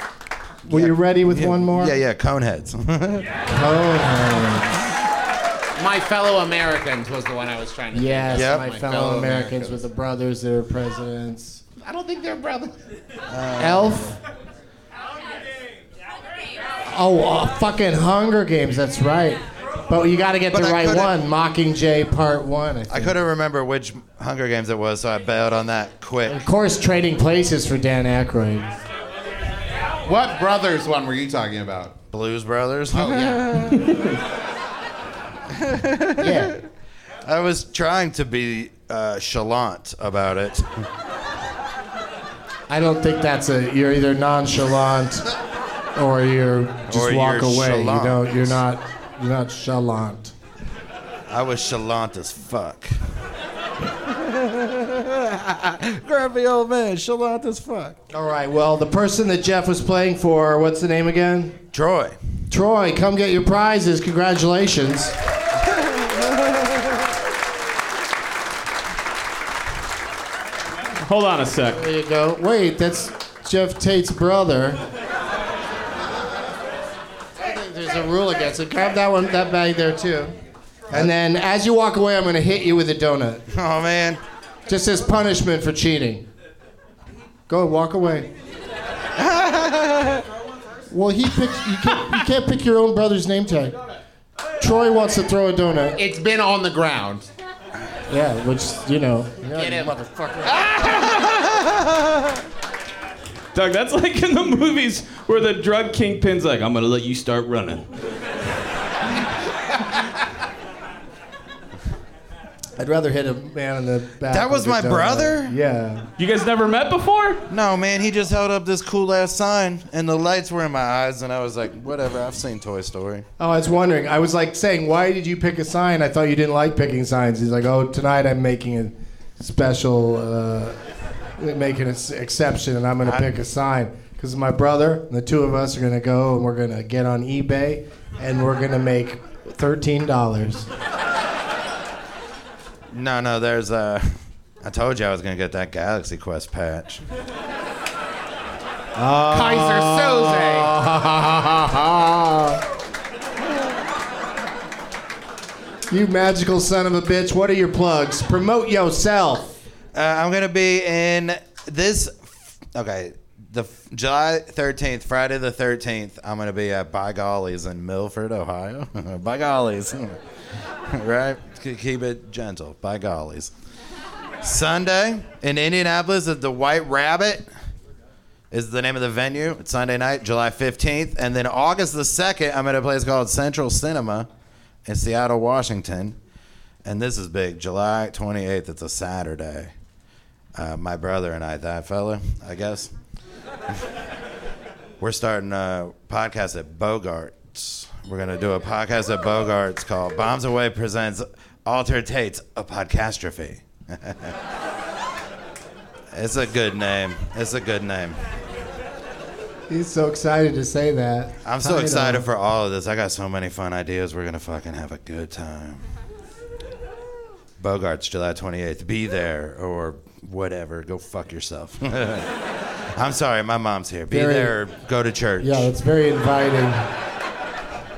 S2: Were you ready with one more?
S5: Yeah, yeah, coneheads.
S2: Oh,
S3: My fellow Americans was the one I was trying to
S2: yes,
S3: think of.
S2: my, fellow, Americans with the brothers that are presidents.
S3: I don't think they're brothers.
S2: Elf. Oh, uh, fucking Hunger Games. That's right. But you got to get
S5: But
S2: the
S5: I
S2: right
S5: couldn't-
S2: one. Mockingjay Part One. I, think.
S5: I couldn't remember which Hunger Games it was, so I bailed on that quick.
S2: Of course, trading places for Dan Aykroyd.
S3: What brothers one were you talking about?
S5: Blues Brothers.
S3: Oh, yeah.
S2: Yeah.
S5: I was trying to be uh, chalant about it.
S2: I don't think that's a. You're either nonchalant or you're just
S5: Or
S2: walk
S5: you're
S2: away. You
S5: chalant.
S2: don't. You're not. You're not chalant.
S5: I was chalant as fuck. Grumpy old man, chalant as fuck.
S2: All right. Well, the person that Geoff was playing for, what's the name again?
S5: Troy.
S2: Troy, come get your prizes. Congratulations.
S4: Hold on a sec.
S2: There you go. Wait, that's Geoff Tate's brother. I there's a rule against it. Grab that one, that bag there too. And then as you walk away, I'm going to hit you with a donut.
S5: Oh man.
S2: Just as punishment for cheating. Go, walk away. well, he picks. You can't, you can't pick your own brother's name tag. Troy wants to throw a donut.
S3: It's been on the ground.
S2: Yeah, which you know.
S3: Get him.
S2: motherfucker.
S4: Doug, that's like in the movies where the drug kingpin's like, I'm gonna let you start running.
S2: I'd rather hit a man in the back.
S5: That was my
S2: donut.
S5: brother?
S2: Yeah.
S4: You guys never met before?
S5: No, man, he just held up this cool ass sign, and the lights were in my eyes, and I was like, whatever, I've seen Toy Story.
S2: Oh, I was wondering. I was like saying, why did you pick a sign? I thought you didn't like picking signs. He's like, oh, tonight I'm making a special, uh, making an ex- exception, and I'm going to pick a sign because my brother and the two of us are going to go and we're going to get on eBay and we're going to make thirteen dollars.
S5: No, no, there's uh I told you I was gonna get that Galaxy Quest patch.
S3: Keyser Soze.
S2: you magical son of a bitch! What are your plugs? Promote yourself.
S5: Uh, I'm gonna be in this. Okay, the July 13th, Friday the 13th. I'm gonna be at By Gollies in Milford, Ohio. By Gollies, right? Keep it gentle. By Gollies. Sunday in Indianapolis at the White Rabbit is the name of the venue. It's Sunday night, July 15th, and then August the 2nd, I'm at a place called Central Cinema in Seattle, Washington. And this is big. July 28th, it's a Saturday. Uh, my brother and I, that fella, I guess. We're starting a podcast at Bogarts. We're going to do a podcast at Bogarts called Bombs Away Presents Alter Tate's A Podcastrophe. it's a good name. It's a good name.
S2: He's so excited to say that.
S5: I'm so excited for all of this. I got so many fun ideas. We're going to fucking have a good time. Bogarts, July 28th. Be there or whatever. Go fuck yourself. I'm sorry, my mom's here. Be
S2: Very-
S5: there or go to church.
S2: Yeah, it's very inviting.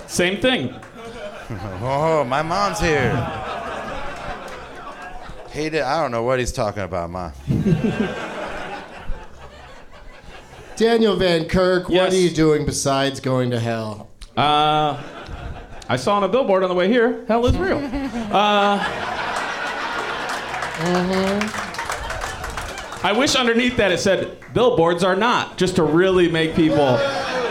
S4: Same thing.
S5: Oh, my mom's here. He did, I don't know what he's talking about, Ma.
S2: Daniel Van Kirk,
S4: Yes.
S2: what are you doing besides going to hell?
S4: Uh, I saw on a billboard on the way here, hell is real. Uh, I wish underneath that it said billboards are not, just to really make people.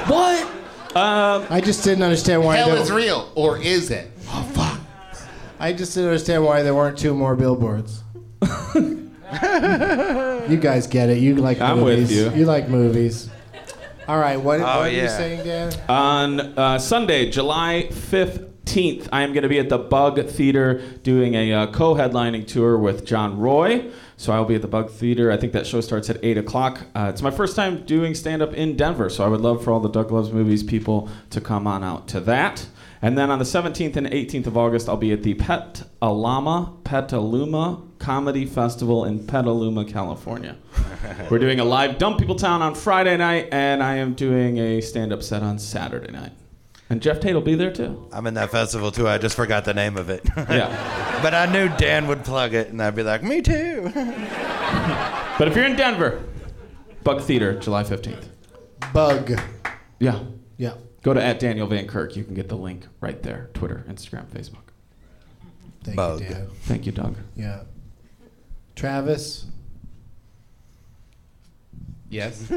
S4: What? Um,
S2: I just didn't understand why.
S3: Hell
S2: there-
S3: is real, or is it? Oh fuck!
S2: I just didn't understand why there weren't two more billboards. you guys get it. You like
S4: I'm with
S2: movies.
S4: you.
S2: You like movies. All right. What,
S5: Oh,
S2: what are you saying, Dan?
S4: On uh, Sunday, July 15th, I am going to be at the Bug Theater doing a uh, co headlining tour with John Roy. So I'll be at the Bug Theater. I think that show starts at 8 o'clock. Uh, it's my first time doing stand up in Denver, so I would love for all the Doug Loves Movies people to come on out to that. And then on the 17th and 18th of August, I'll be at the Pet Alama Petaluma Comedy Festival in Petaluma, California. We're doing a live Dumb People Town on Friday night, and I am doing a stand up set on Saturday night. And Geoff Tate will be there too.
S5: I'm in that festival too. I just forgot the name of it.
S4: Yeah.
S5: but I knew Dan would plug it, and I'd be like, me too.
S4: But if you're in Denver, Bug Theater, July 15th.
S2: Bug.
S4: Yeah.
S2: Yeah.
S4: Go to at Daniel Van Kirk. You can get the link right there. Twitter, Instagram, Facebook.
S2: Thank
S5: Bug.
S2: you, Dan.
S4: Thank you, Doug.
S2: Yeah. Travis.
S3: Yes.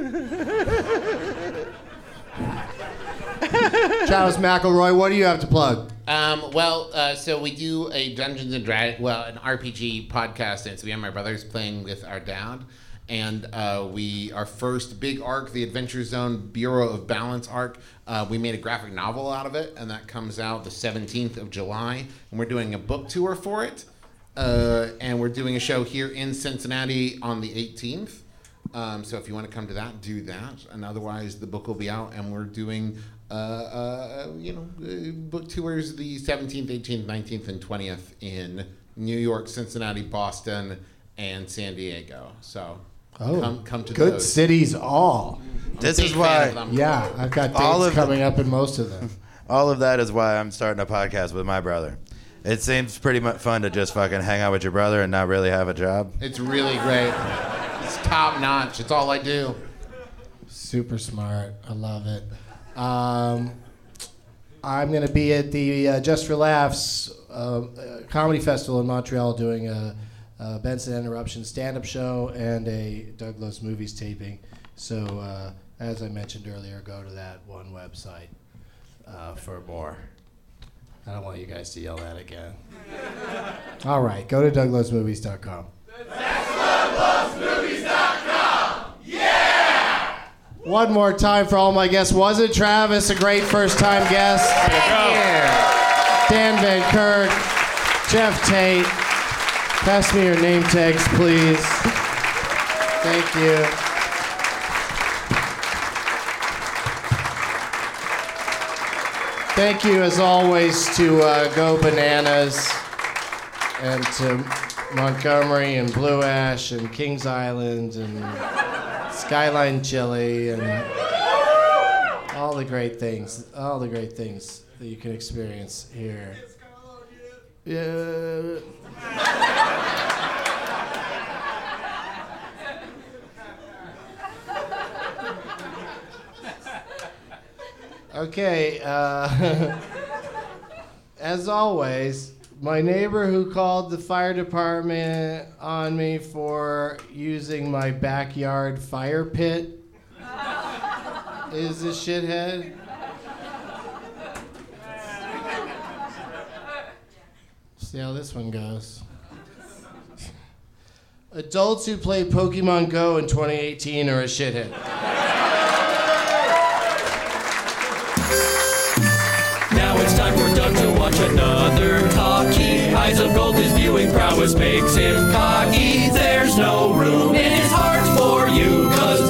S2: Travis McElroy, what do you have to plug?
S3: Um, well, uh, so we do a Dungeons and Dragons, well, an RPG podcast, and so we have my brothers playing with our dad, And uh, we, our first big arc, the Adventure Zone Bureau of Balance arc, uh, we made a graphic novel out of it, and that comes out the 17th of July. And we're doing a book tour for it. Uh, and we're doing a show here in Cincinnati on the 18th. Um, so if you want to come to that, do that. And otherwise, the book will be out, and we're doing, uh, uh, you know, uh, book tours the 17th, 18th, 19th, and 20th in New York, Cincinnati, Boston, and San Diego. So
S2: Oh,
S3: come, come to
S2: good
S3: those.
S2: cities all.
S5: This is why.
S2: Yeah, I've got dates
S5: All of the-
S2: coming up in most of them.
S5: All of that is why I'm starting a podcast with my brother. It seems pretty much fun to just fucking hang out with your brother and not really have a job.
S3: It's really great. It's top notch. It's all I do.
S2: Super smart. I love it. Um, I'm going to be at the uh, Just for Laughs uh, uh, Comedy Festival in Montreal doing a, a Benson Interruption stand up show and a Doug Loves Movies taping. So, uh, as I mentioned earlier, go to that one website uh, for more. I don't want you guys to yell that again. All right, go to douglovesmovies.com. One more time for all my guests. Was it Travis a great first time guest? Dan Van Kirk, Geoff Tate. Pass me your name tags, please. Thank you. Thank you, as always, to uh, Go Bananas and to Montgomery and Blue Ash and Kings Island and Skyline Chili and all the great things, all the great things that you can experience here. Yeah. Okay, uh, as always, my neighbor who called the fire department on me for using my backyard fire pit is a shithead. See how this one goes. Adults who play Pokemon Go in 2018 are a shithead.
S1: watch another talkie. Eyes of gold, his viewing prowess makes him cocky. There's no room in his heart for you, cause